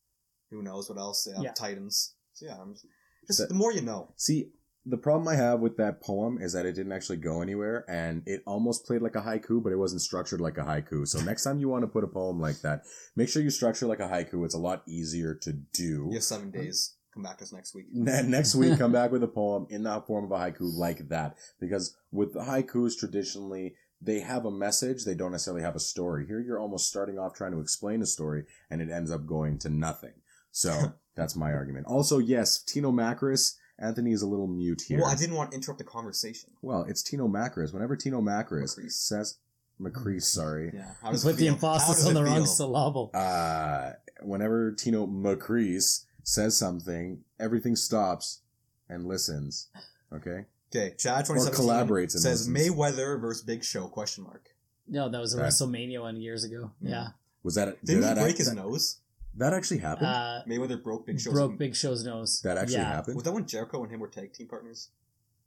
Speaker 3: who knows what else? They have
Speaker 2: Yeah.
Speaker 3: Titans. So yeah, I'm just, just
Speaker 1: That-
Speaker 3: the more you know.
Speaker 1: See, the problem I have with that poem is that it didn't actually go anywhere, and it almost played like a haiku, but it wasn't structured like a haiku. So next time you want to put a poem like that, make sure you structure like a haiku. It's a lot easier to do.
Speaker 3: You have seven days. Come back to us next week.
Speaker 1: Next week, come back with a poem in the form of a haiku like that. Because with the haikus, traditionally, they have a message. They don't necessarily have a story. Here, you're almost starting off trying to explain a story, and it ends up going to nothing. So that's my argument. Also, yes, Tino Macris. Anthony is a little mute here.
Speaker 3: Well, I didn't want to interrupt the conversation.
Speaker 1: Well, it's Tino Macris. Whenever Tino Macris
Speaker 3: Macris.
Speaker 1: says Macris, sorry.
Speaker 3: Yeah. How
Speaker 2: Put
Speaker 3: does it
Speaker 2: the
Speaker 3: feel?
Speaker 2: emphasis
Speaker 3: does
Speaker 2: on
Speaker 3: it
Speaker 2: the wrong
Speaker 3: feel?
Speaker 2: syllable.
Speaker 1: Uh, whenever Tino Macris says something, everything stops and listens. Okay.
Speaker 3: Okay, Chad
Speaker 1: twenty
Speaker 3: seven
Speaker 1: collaborates and
Speaker 3: says
Speaker 1: listens.
Speaker 3: Mayweather versus Big Show question mark.
Speaker 2: No, that was a
Speaker 1: That-
Speaker 2: WrestleMania one years ago. Yeah.
Speaker 1: Was that
Speaker 3: Didn't
Speaker 1: that
Speaker 3: he break
Speaker 1: act-
Speaker 3: his nose?
Speaker 1: That actually happened.
Speaker 2: Uh,
Speaker 3: Mayweather broke Big Show's
Speaker 2: broke Big Show's nose.
Speaker 1: that actually
Speaker 2: yeah.
Speaker 1: happened.
Speaker 3: Was that when Jericho and him were tag team partners?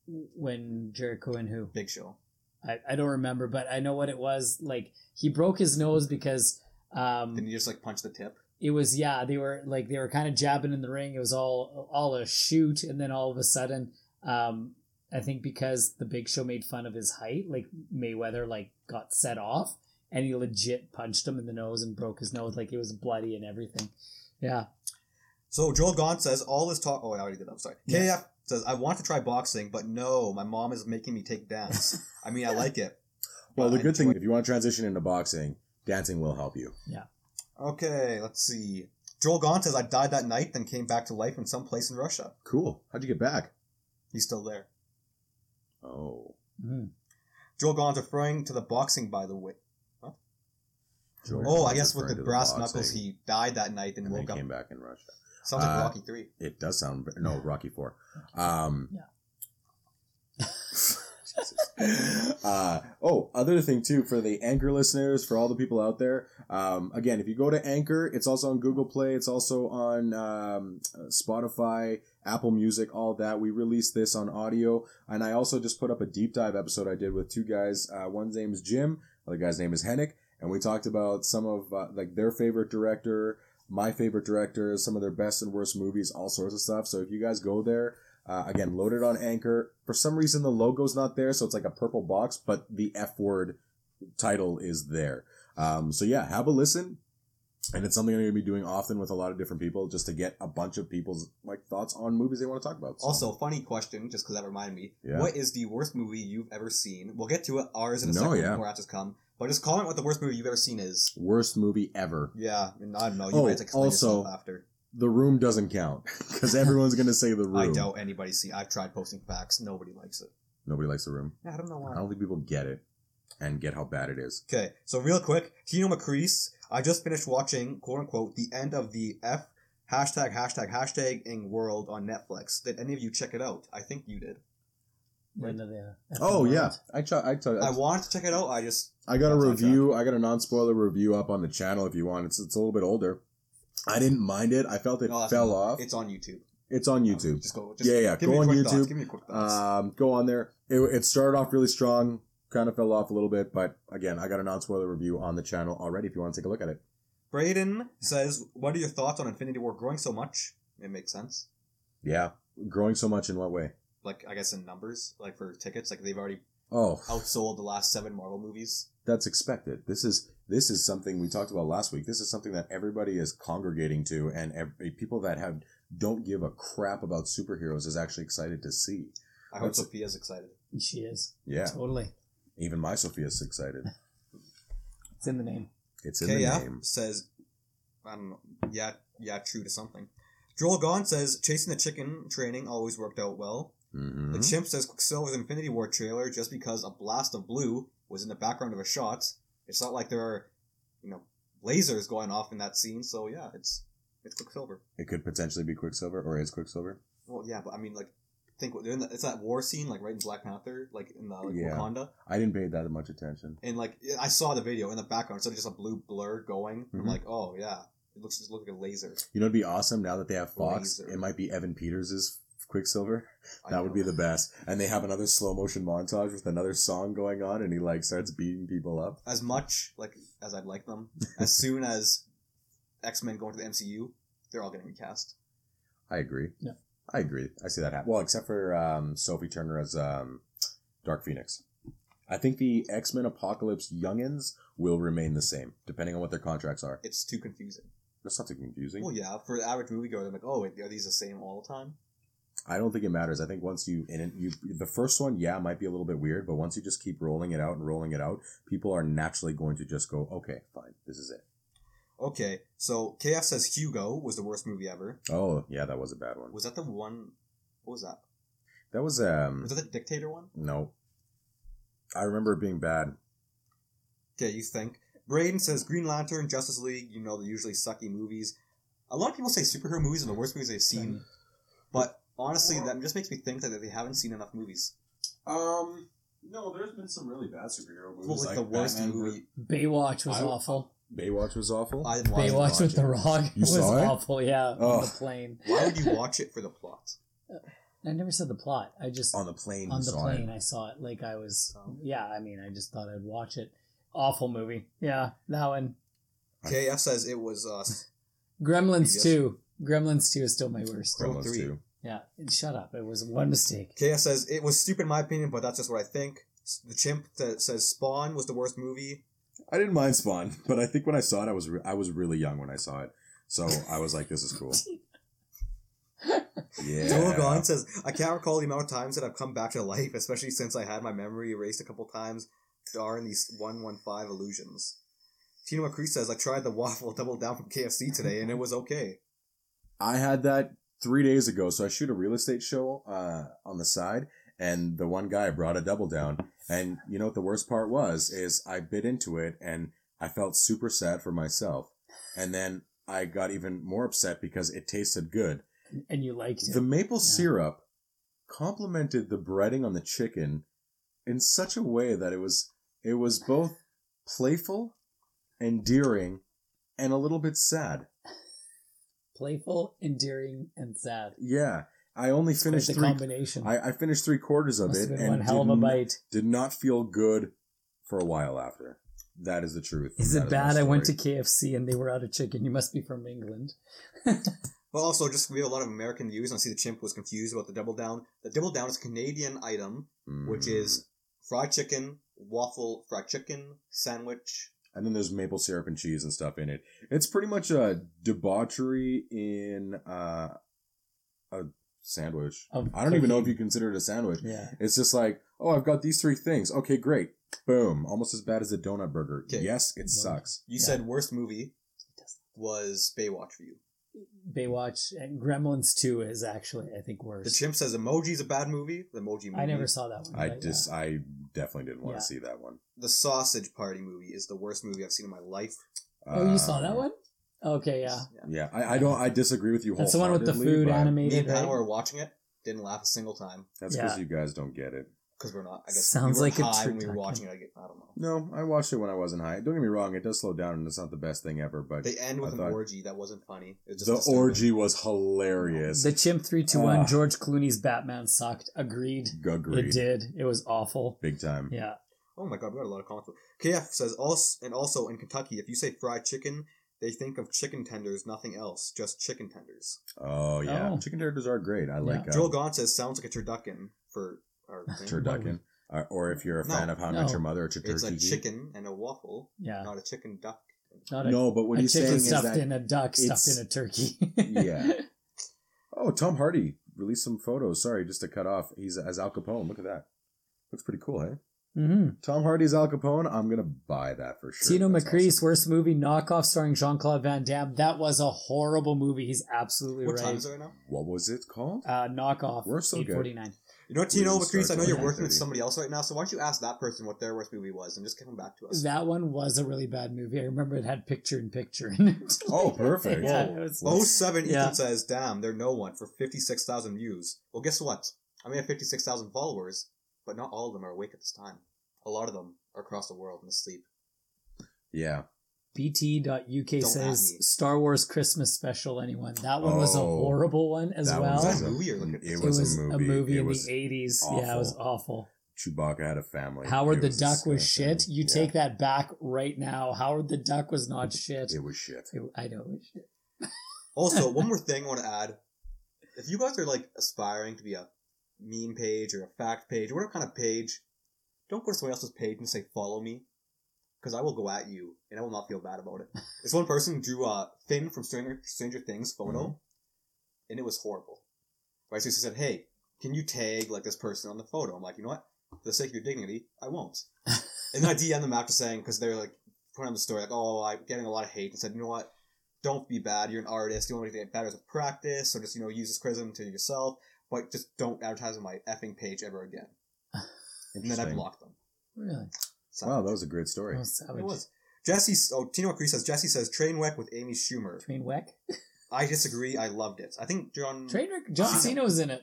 Speaker 2: When Jericho and who?
Speaker 3: Big Show.
Speaker 2: I, I don't remember, but I know what it was. Like he broke his nose because um
Speaker 3: Didn't he just like punch the tip?
Speaker 2: it was yeah they were like they were kind of jabbing in the ring. It was all all a shoot, and then all of a sudden, um I think because the Big Show made fun of his height, like Mayweather like got set off, and he legit punched him in the nose and broke his nose, like it was bloody and everything. Yeah,
Speaker 3: So Joel Gaunt says all this talk. Oh, I already did. that. I'm sorry.
Speaker 2: Yeah.
Speaker 3: KF says I want to try boxing, but no, my mom is making me take dance. I mean, I like it.
Speaker 1: Well, the good thing,
Speaker 3: enjoy-
Speaker 1: if you want to transition into boxing, dancing will help you. Yeah.
Speaker 3: Okay, let's see. Joel Gaunt says I died that night, then came back to life in some place in Russia.
Speaker 1: Cool. How'd you get back?
Speaker 3: He's still there.
Speaker 1: Oh,
Speaker 2: Mm.
Speaker 3: Joel Gaunt referring to the boxing, by the way.
Speaker 1: Jordan
Speaker 3: Oh, I guess with the brass
Speaker 1: boxing,
Speaker 3: knuckles, he died that night and,
Speaker 1: and then
Speaker 3: woke up.
Speaker 1: came back in Russia.
Speaker 3: Sounds like
Speaker 1: Uh,
Speaker 3: Rocky Three.
Speaker 1: It does sound no Rocky Four. Um,
Speaker 2: Yeah.
Speaker 1: uh, oh, other thing too for the Anchor listeners, for all the people out there. Um, again, if you go to Anchor, it's also on Google Play. It's also on um, Spotify, Apple Music, all that. We released this on audio, and I also just put up a deep dive episode I did with two guys. Uh, one's name is Jim, other guy's name is Hennick, and we talked about some of uh, like their favorite director, my favorite directors, some of their best and worst movies, all sorts of stuff. So if you guys go there. Uh, again, loaded on Anchor. For some reason, the logo's not there, so it's like a purple box, but the F word title is there. Um, so yeah, have a listen. And it's something I'm going to be doing often with a lot of different people just to get a bunch of people's like thoughts on movies they want to talk about. So,
Speaker 3: Also, funny question, just because that reminded me.
Speaker 1: Yeah.
Speaker 3: What is the worst movie you've ever seen? We'll get to it, ours in a
Speaker 1: No,
Speaker 3: second
Speaker 1: yeah.
Speaker 3: when more answers come. But just comment what the worst movie you've ever seen is.
Speaker 1: worst movie ever.
Speaker 3: Yeah, and I don't know. You
Speaker 1: Oh,
Speaker 3: might have to explain
Speaker 1: also-
Speaker 3: yourself after.
Speaker 1: The Room doesn't count because everyone's going to say The Room.
Speaker 3: I doubt anybody see. I've tried posting facts. Nobody likes it.
Speaker 1: Nobody likes The Room.
Speaker 3: Yeah, I don't know why.
Speaker 1: I don't think people get it and get how bad it is.
Speaker 3: Okay, so real quick, Tino McCrease. I just finished watching, quote unquote, the end of the F hashtag hashtag hashtagging world on Netflix. Did any of you check it out? I think you did.
Speaker 2: End of the
Speaker 1: Oh
Speaker 2: world.
Speaker 1: yeah, I ch- I, t-
Speaker 3: I wanted to check it out. I just
Speaker 1: I got a review. I got a non spoiler review up on the channel if you want. It's it's a little bit older. I didn't mind it. I felt it
Speaker 3: No,
Speaker 1: fell
Speaker 3: fine.
Speaker 1: off.
Speaker 3: It's on YouTube.
Speaker 1: It's on YouTube.
Speaker 3: Just go. Just
Speaker 1: Yeah, yeah,
Speaker 3: Give
Speaker 1: go
Speaker 3: me
Speaker 1: on YouTube.
Speaker 3: Thoughts. Give me a quick thoughts.
Speaker 1: Um, go on there. It, it started off really strong, kind of fell off a little bit, but again, I got a non spoiler review on the channel already. If you want to take a look at it,
Speaker 3: Braden says, "What are your thoughts on Infinity War growing so much? It makes sense.
Speaker 1: yeah, growing so much in what way?
Speaker 3: Like I guess in numbers, like for tickets, like they've already
Speaker 1: Oh,
Speaker 3: outsold the last seven Marvel movies.
Speaker 1: that's expected. This is this is something we talked about last week. This is something that everybody is congregating to, and every, eh, people that have don't give a crap about superheroes is actually excited to see.
Speaker 3: I hope
Speaker 1: That's-
Speaker 3: Sophia's excited.
Speaker 2: She is.
Speaker 1: Yeah,
Speaker 2: Totally.
Speaker 1: even my Sophia's excited.
Speaker 2: It's in the name.
Speaker 1: It's in the name.
Speaker 3: says, I don't know. Yeah, yeah, true to something. Joel Gaunt says, chasing the chicken training always worked out well.
Speaker 1: Hmm
Speaker 3: The chimp says Quicksilver's Infinity War trailer just because a blast of blue was in the background of a shot. It's not like there are, you know, lasers going off in that scene. So yeah, it's it's Quicksilver.
Speaker 1: It could potentially be Quicksilver, or is Quicksilver?
Speaker 3: Well, yeah, but I mean, like, think what in the, it's that war scene, like right in Black Panther, like in the like,
Speaker 1: Yeah.
Speaker 3: Wakanda,
Speaker 1: I didn't pay that much attention.
Speaker 3: and like I saw the video in the background, instead of just a blue blur going. I'm
Speaker 1: Mhm.
Speaker 3: like, oh yeah, it looks just look like a laser.
Speaker 1: You know, it'd be awesome now that they have Fox.
Speaker 3: Laser.
Speaker 1: It might be Evan Peters' Quicksilver. That would be the best. And they have another slow motion montage with another song going on, and he like starts beating people up.
Speaker 3: as much like as I'd like them. as soon as X Men go into the MCU, they're all getting recast.
Speaker 1: I agree.
Speaker 2: Yeah.
Speaker 1: I agree. I see that happen. Well, except for um, Sophie Turner as um, Dark Phoenix. I think the X Men Apocalypse youngins will remain the same, depending on what their contracts are.
Speaker 3: It's too confusing.
Speaker 1: That's not too confusing.
Speaker 3: Well, yeah, for the average moviegoer, they're like, oh, wait, are these the same all the time?
Speaker 1: I don't think it matters. I think once you in it, you the first one, yeah, might be a little bit weird, but once you just keep rolling it out and rolling it out, people are naturally going to just go, okay, fine, this is it.
Speaker 3: Okay, so KF says Hugo was the worst movie ever.
Speaker 1: Oh, yeah, that was a bad one.
Speaker 3: Was that the one? What was that?
Speaker 1: That was um
Speaker 3: Was that the Dictator one?
Speaker 1: no. I remember it being bad.
Speaker 3: Okay, you think. Braden says Green Lantern, Justice League, you know, the usually sucky movies. A lot of people say superhero movies are the worst movies they've seen, but honestly, that just makes me think that they haven't seen enough movies.
Speaker 1: Um, no, there's been some really bad superhero movies.
Speaker 3: Well, like, the worst
Speaker 1: Batman
Speaker 3: movie.
Speaker 2: Baywatch was
Speaker 1: I-
Speaker 2: awful.
Speaker 1: Baywatch was awful.
Speaker 3: I didn't watch.
Speaker 2: Baywatch with
Speaker 1: watch
Speaker 2: The. Rock
Speaker 1: You
Speaker 2: was
Speaker 1: saw it?
Speaker 2: awful. Yeah, on
Speaker 1: Oh.
Speaker 2: the plane.
Speaker 3: Why would you watch it for the plot?
Speaker 2: I never said the plot. I just
Speaker 1: on the plane,
Speaker 2: on the
Speaker 1: saw
Speaker 2: plane
Speaker 1: it.
Speaker 2: I saw it. Like I was.
Speaker 3: Oh.
Speaker 2: Yeah, I mean, I just thought I'd watch it. Awful movie. Yeah, that one.
Speaker 3: KF says it was uh,
Speaker 2: Gremlins two. Gremlins two is still my worst.
Speaker 3: Gremlins
Speaker 1: Gremlins
Speaker 3: three.
Speaker 1: too.
Speaker 2: Yeah, shut up. It was one mistake.
Speaker 3: KF says it was stupid in my opinion, but that's just what I think. The chimp that says Spawn was the worst movie.
Speaker 1: I didn't mind Spawn, but I think when I saw it, I was re- I was really young when I saw it, so I was like, "This is cool." Yeah.
Speaker 3: Joel Gahn says I can't recall the amount of times that I've come back to life, especially since I had my memory erased a couple times. darn these 115 illusions. Tina McCree says, I tried the waffle double down from KFC today and it was okay.
Speaker 1: I had that three days ago. So I shoot a real estate show uh, on the side, and the one guy brought a double down. And you know what the worst part was is I bit into it, and I felt super sad for myself. And then I got even more upset because it tasted good.
Speaker 2: And you liked it.
Speaker 1: The maple
Speaker 2: Yeah.
Speaker 1: syrup complemented the breading on the chicken in such a way that it was it was both playful, endearing, and a little bit sad.
Speaker 2: Playful, endearing, and sad.
Speaker 1: Yeah, I only
Speaker 2: It's
Speaker 1: finished
Speaker 2: the
Speaker 1: three.
Speaker 2: combination.
Speaker 1: I, I finished three quarters of
Speaker 2: Must
Speaker 1: it and
Speaker 2: one hell of a
Speaker 1: didn't-
Speaker 2: bite.
Speaker 1: did not feel good for a while after. That is the truth.
Speaker 2: Is
Speaker 1: That
Speaker 2: it
Speaker 1: my
Speaker 2: bad? I went to. KFC and they were out of chicken. You must be from England.
Speaker 3: But also, just we have a lot of American views, I see the chimp was confused about the double down. The double down is a Canadian item, which
Speaker 1: Mm.
Speaker 3: is fried chicken, waffle, fried chicken, sandwich.
Speaker 1: And then there's maple syrup and cheese and stuff in it. It's pretty much a debauchery in uh, a sandwich.
Speaker 2: Of
Speaker 1: I don't even know if you consider it a sandwich.
Speaker 2: Yeah.
Speaker 1: It's just like, oh, I've got these three things. Okay, great. Boom. Almost as bad as a donut burger.
Speaker 3: Okay.
Speaker 1: Yes, it sucks.
Speaker 3: You
Speaker 2: Yeah.
Speaker 3: said worst movie was Baywatch for you.
Speaker 2: Baywatch and Gremlins 2 is actually, I think, worse.
Speaker 3: The
Speaker 2: worse.
Speaker 3: chimp says Emoji's a bad movie. The Emoji movie.
Speaker 2: I never saw that one.
Speaker 1: I
Speaker 2: but,
Speaker 1: just,
Speaker 2: yeah.
Speaker 1: I definitely didn't want
Speaker 2: Yeah.
Speaker 1: to see that one.
Speaker 3: The Sausage Party movie is the worst movie I've seen in my life.
Speaker 2: Oh, you saw that um, one? Okay, yeah.
Speaker 1: Yeah, I, I don't. I disagree with you.
Speaker 2: That's the one with the food
Speaker 1: but
Speaker 3: Me and Pat
Speaker 2: right?
Speaker 3: were watching it. Didn't laugh a single time
Speaker 1: That's because
Speaker 2: Yeah.
Speaker 1: you guys don't get it.
Speaker 3: Because we're not. I guess
Speaker 2: Sounds
Speaker 3: we were
Speaker 2: like a
Speaker 3: high when we were watching it. I, get, I don't know.
Speaker 1: No, I watched it when I wasn't high. Don't get me wrong; it does slow down, and it's not the best thing ever. But
Speaker 3: They end with
Speaker 1: I
Speaker 3: an
Speaker 1: thought-
Speaker 3: orgy that wasn't funny. It was just
Speaker 1: the
Speaker 3: disturbing.
Speaker 1: orgy was hilarious.
Speaker 2: The Chimp 321,
Speaker 1: Ah.
Speaker 2: George Clooney's Batman sucked. Agreed.
Speaker 1: Agreed.
Speaker 2: It did. It was awful.
Speaker 1: Big time.
Speaker 2: Yeah.
Speaker 3: Oh my god, we got a lot of comments. KF says also, and also in Kentucky, if you say fried chicken, they think of chicken tenders, nothing else, just chicken tenders.
Speaker 1: Oh yeah,
Speaker 2: Oh.
Speaker 1: chicken tenders are great. I like uh,
Speaker 3: Joel Gaunt says sounds like a turducken for our thing.
Speaker 1: turducken. Uh, or if you're a
Speaker 3: No.
Speaker 1: fan of How I
Speaker 2: No.
Speaker 1: Met Your Mother, it's a
Speaker 3: It's
Speaker 1: turkey.
Speaker 3: a chicken and a waffle,
Speaker 2: Yeah.
Speaker 3: not a chicken duck.
Speaker 2: Not a,
Speaker 1: No, but what
Speaker 2: a
Speaker 1: he's saying is
Speaker 2: stuffed
Speaker 1: that
Speaker 2: in a duck stuffed in a turkey.
Speaker 1: Yeah. oh, Tom Hardy released some photos. Sorry, just to cut off. He's as Al Capone. Look at that. Looks pretty cool, hey?
Speaker 2: hmm
Speaker 1: Tom Hardy's Al Capone. I'm gonna buy that for sure.
Speaker 2: Tino
Speaker 1: That's
Speaker 2: McCree's
Speaker 1: awesome.
Speaker 2: worst movie, Knockoff, starring Jean Claude Van Damme. That was a horrible movie. He's absolutely
Speaker 3: What
Speaker 2: right.
Speaker 3: time is it right now?
Speaker 1: What was it called?
Speaker 2: Uh, knockoff.
Speaker 1: We're so good.
Speaker 2: 849.
Speaker 3: You know what,
Speaker 1: We
Speaker 3: Tino
Speaker 1: didn't
Speaker 3: I know you're working with somebody else right now, so why don't you ask that person what their worst movie was and just come back to us.
Speaker 2: That one was a really bad movie. I remember it had picture in picture in it.
Speaker 1: Oh, perfect.
Speaker 2: yeah,
Speaker 3: Whoa.
Speaker 2: it was,
Speaker 3: Oh seven
Speaker 2: Yeah.
Speaker 3: Ethan says, "Damn, they're no one for fifty six thousand views." Well, guess what? I may have fifty six thousand followers, but not all of them are awake at this time. A lot of them are across the world and asleep.
Speaker 1: Yeah.
Speaker 2: BT.uk
Speaker 3: at
Speaker 2: says. Star Wars Christmas special. Anyone? That one was a
Speaker 1: Oh,
Speaker 2: horrible one as
Speaker 1: that
Speaker 2: well.
Speaker 1: was
Speaker 3: Was
Speaker 1: a-
Speaker 3: that a movie or like a-
Speaker 1: it
Speaker 2: it
Speaker 1: was,
Speaker 2: was, a movie,
Speaker 1: It
Speaker 2: in
Speaker 1: was
Speaker 2: the 80s. Yeah, it was
Speaker 1: awful.
Speaker 2: awful.
Speaker 1: Chewbacca had a family.
Speaker 2: Howard
Speaker 1: It
Speaker 2: the Duck was
Speaker 1: disgusting.
Speaker 2: shit. You
Speaker 1: Yeah,
Speaker 2: take that back right now. Howard the Duck was not shit.
Speaker 1: It was shit.
Speaker 2: It- I know it was shit.
Speaker 3: Also, one more thing I want to add: if you guys are like aspiring to be a meme page or a fact page or whatever kind of page, don't go to somebody else's page and say follow me, because I will go at you and I will not feel bad about it. this one person drew a Finn from Stranger Stranger Things photo,
Speaker 1: Mhm.
Speaker 3: and it was horrible. Right, so she said, "Hey, can you tag like this person on the photo?" I'm like, you know what? For the sake of your dignity, I won't. and then I DM them after saying because they're like putting on the story like, "Oh, I'm getting a lot of hate," and said, "You know what? Don't be bad. You're an artist. You only to get better as a practice, or just you know use this criticism to yourself, but just don't advertise on my effing page ever again." And then I blocked them.
Speaker 2: Really?
Speaker 3: So,
Speaker 1: Wow, that was a great story.
Speaker 2: That was savage.
Speaker 3: it was. Jesse, oh, Tino McCree says Jesse says Trainwreck with Amy Schumer.
Speaker 2: Trainwreck?
Speaker 3: I disagree. I loved it. I think John.
Speaker 2: Trainwreck? John
Speaker 3: Cena.
Speaker 2: Cena was in it.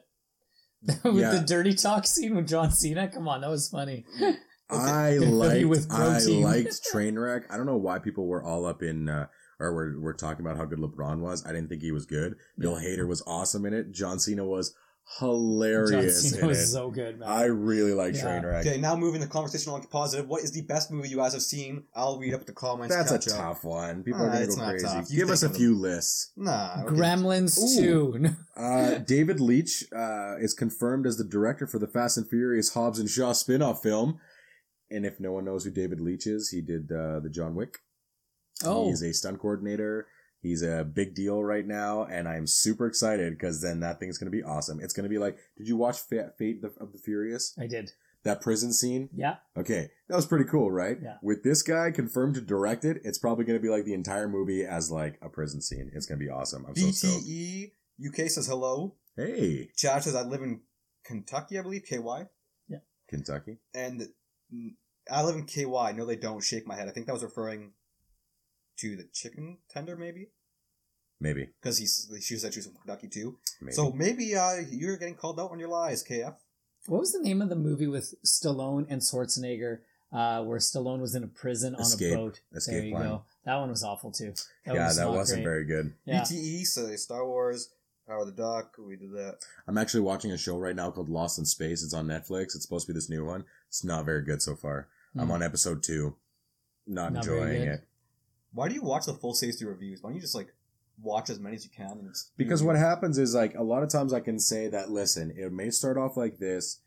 Speaker 2: with
Speaker 1: Yeah.
Speaker 2: the dirty talk scene with John Cena? Come on, that was funny.
Speaker 1: I
Speaker 2: Hoodie
Speaker 1: liked
Speaker 2: with
Speaker 1: I
Speaker 2: protein.
Speaker 1: liked Trainwreck. I don't know why people were all up in uh, or were, were talking about how good LeBron was. I didn't think he was good. Bill Hader was awesome in it. John Cena was
Speaker 2: John
Speaker 1: hilarious
Speaker 2: Cena was so good, man.
Speaker 1: I really like
Speaker 2: Yeah.
Speaker 1: Trainwreck.
Speaker 3: Okay, now moving the conversation on to positive. What is the best movie you guys have seen? I'll read up the comments.
Speaker 1: That's a
Speaker 3: up.
Speaker 1: tough one. People
Speaker 3: Ah,
Speaker 1: are gonna go crazy.
Speaker 3: tough.
Speaker 1: Give us a
Speaker 3: think of
Speaker 1: few lists.
Speaker 3: Nah. okay.
Speaker 2: Gremlins
Speaker 1: Ooh.
Speaker 2: 2.
Speaker 1: Uh, David Leitch uh, is confirmed as the director for the Fast and Furious Hobbs and Shaw spin-off film. And if no one knows who David Leitch is, he did uh, the John Wick.
Speaker 2: Oh,
Speaker 1: He's a stunt coordinator. He's a big deal right now, and I'm super excited because then that thing's going to be awesome. It's going to be like, did you watch Fa- Fate of the Furious?
Speaker 2: I did.
Speaker 1: That prison scene.
Speaker 2: Yeah.
Speaker 1: Okay, that was pretty cool, right?
Speaker 2: Yeah.
Speaker 1: With this guy confirmed to direct it, it's probably going to be like the entire movie as like a prison scene. It's going to be awesome. I'm so stoked.
Speaker 3: BTE UK says hello.
Speaker 1: Hey,
Speaker 3: Chad says I live in Kentucky, I believe, KY. Yeah.
Speaker 1: Kentucky.
Speaker 3: And mm, I live in KY. No, they don't. Shake my head. I think that was referring to the chicken tender, maybe?
Speaker 1: Maybe.
Speaker 3: Because he's she said she was from Kentucky too.
Speaker 1: Maybe.
Speaker 3: So maybe uh, you're getting called out on your lies, KF.
Speaker 2: What was the name of the movie with Stallone and Schwarzenegger, uh, where Stallone was in a prison on
Speaker 1: Escape.
Speaker 2: a boat?
Speaker 1: Escape
Speaker 2: there you
Speaker 1: Plan.
Speaker 2: go. That one was awful too. That
Speaker 1: yeah,
Speaker 2: was
Speaker 1: that wasn't
Speaker 2: great.
Speaker 1: very good.
Speaker 2: Yeah.
Speaker 3: BTE says Star Wars, Power of the Duck. We did that.
Speaker 1: I'm actually watching a show right now called Lost in Space. It's on Netflix. It's supposed to be this new one. It's not very good so far. I'm
Speaker 2: Mhm.
Speaker 1: on episode two. Not,
Speaker 2: Not
Speaker 1: enjoying it.
Speaker 3: Why do you watch the full safety reviews? Why don't you just like watch as many as you can? And
Speaker 1: Because what happens is like a lot of times I can say that listen, it may start off like this.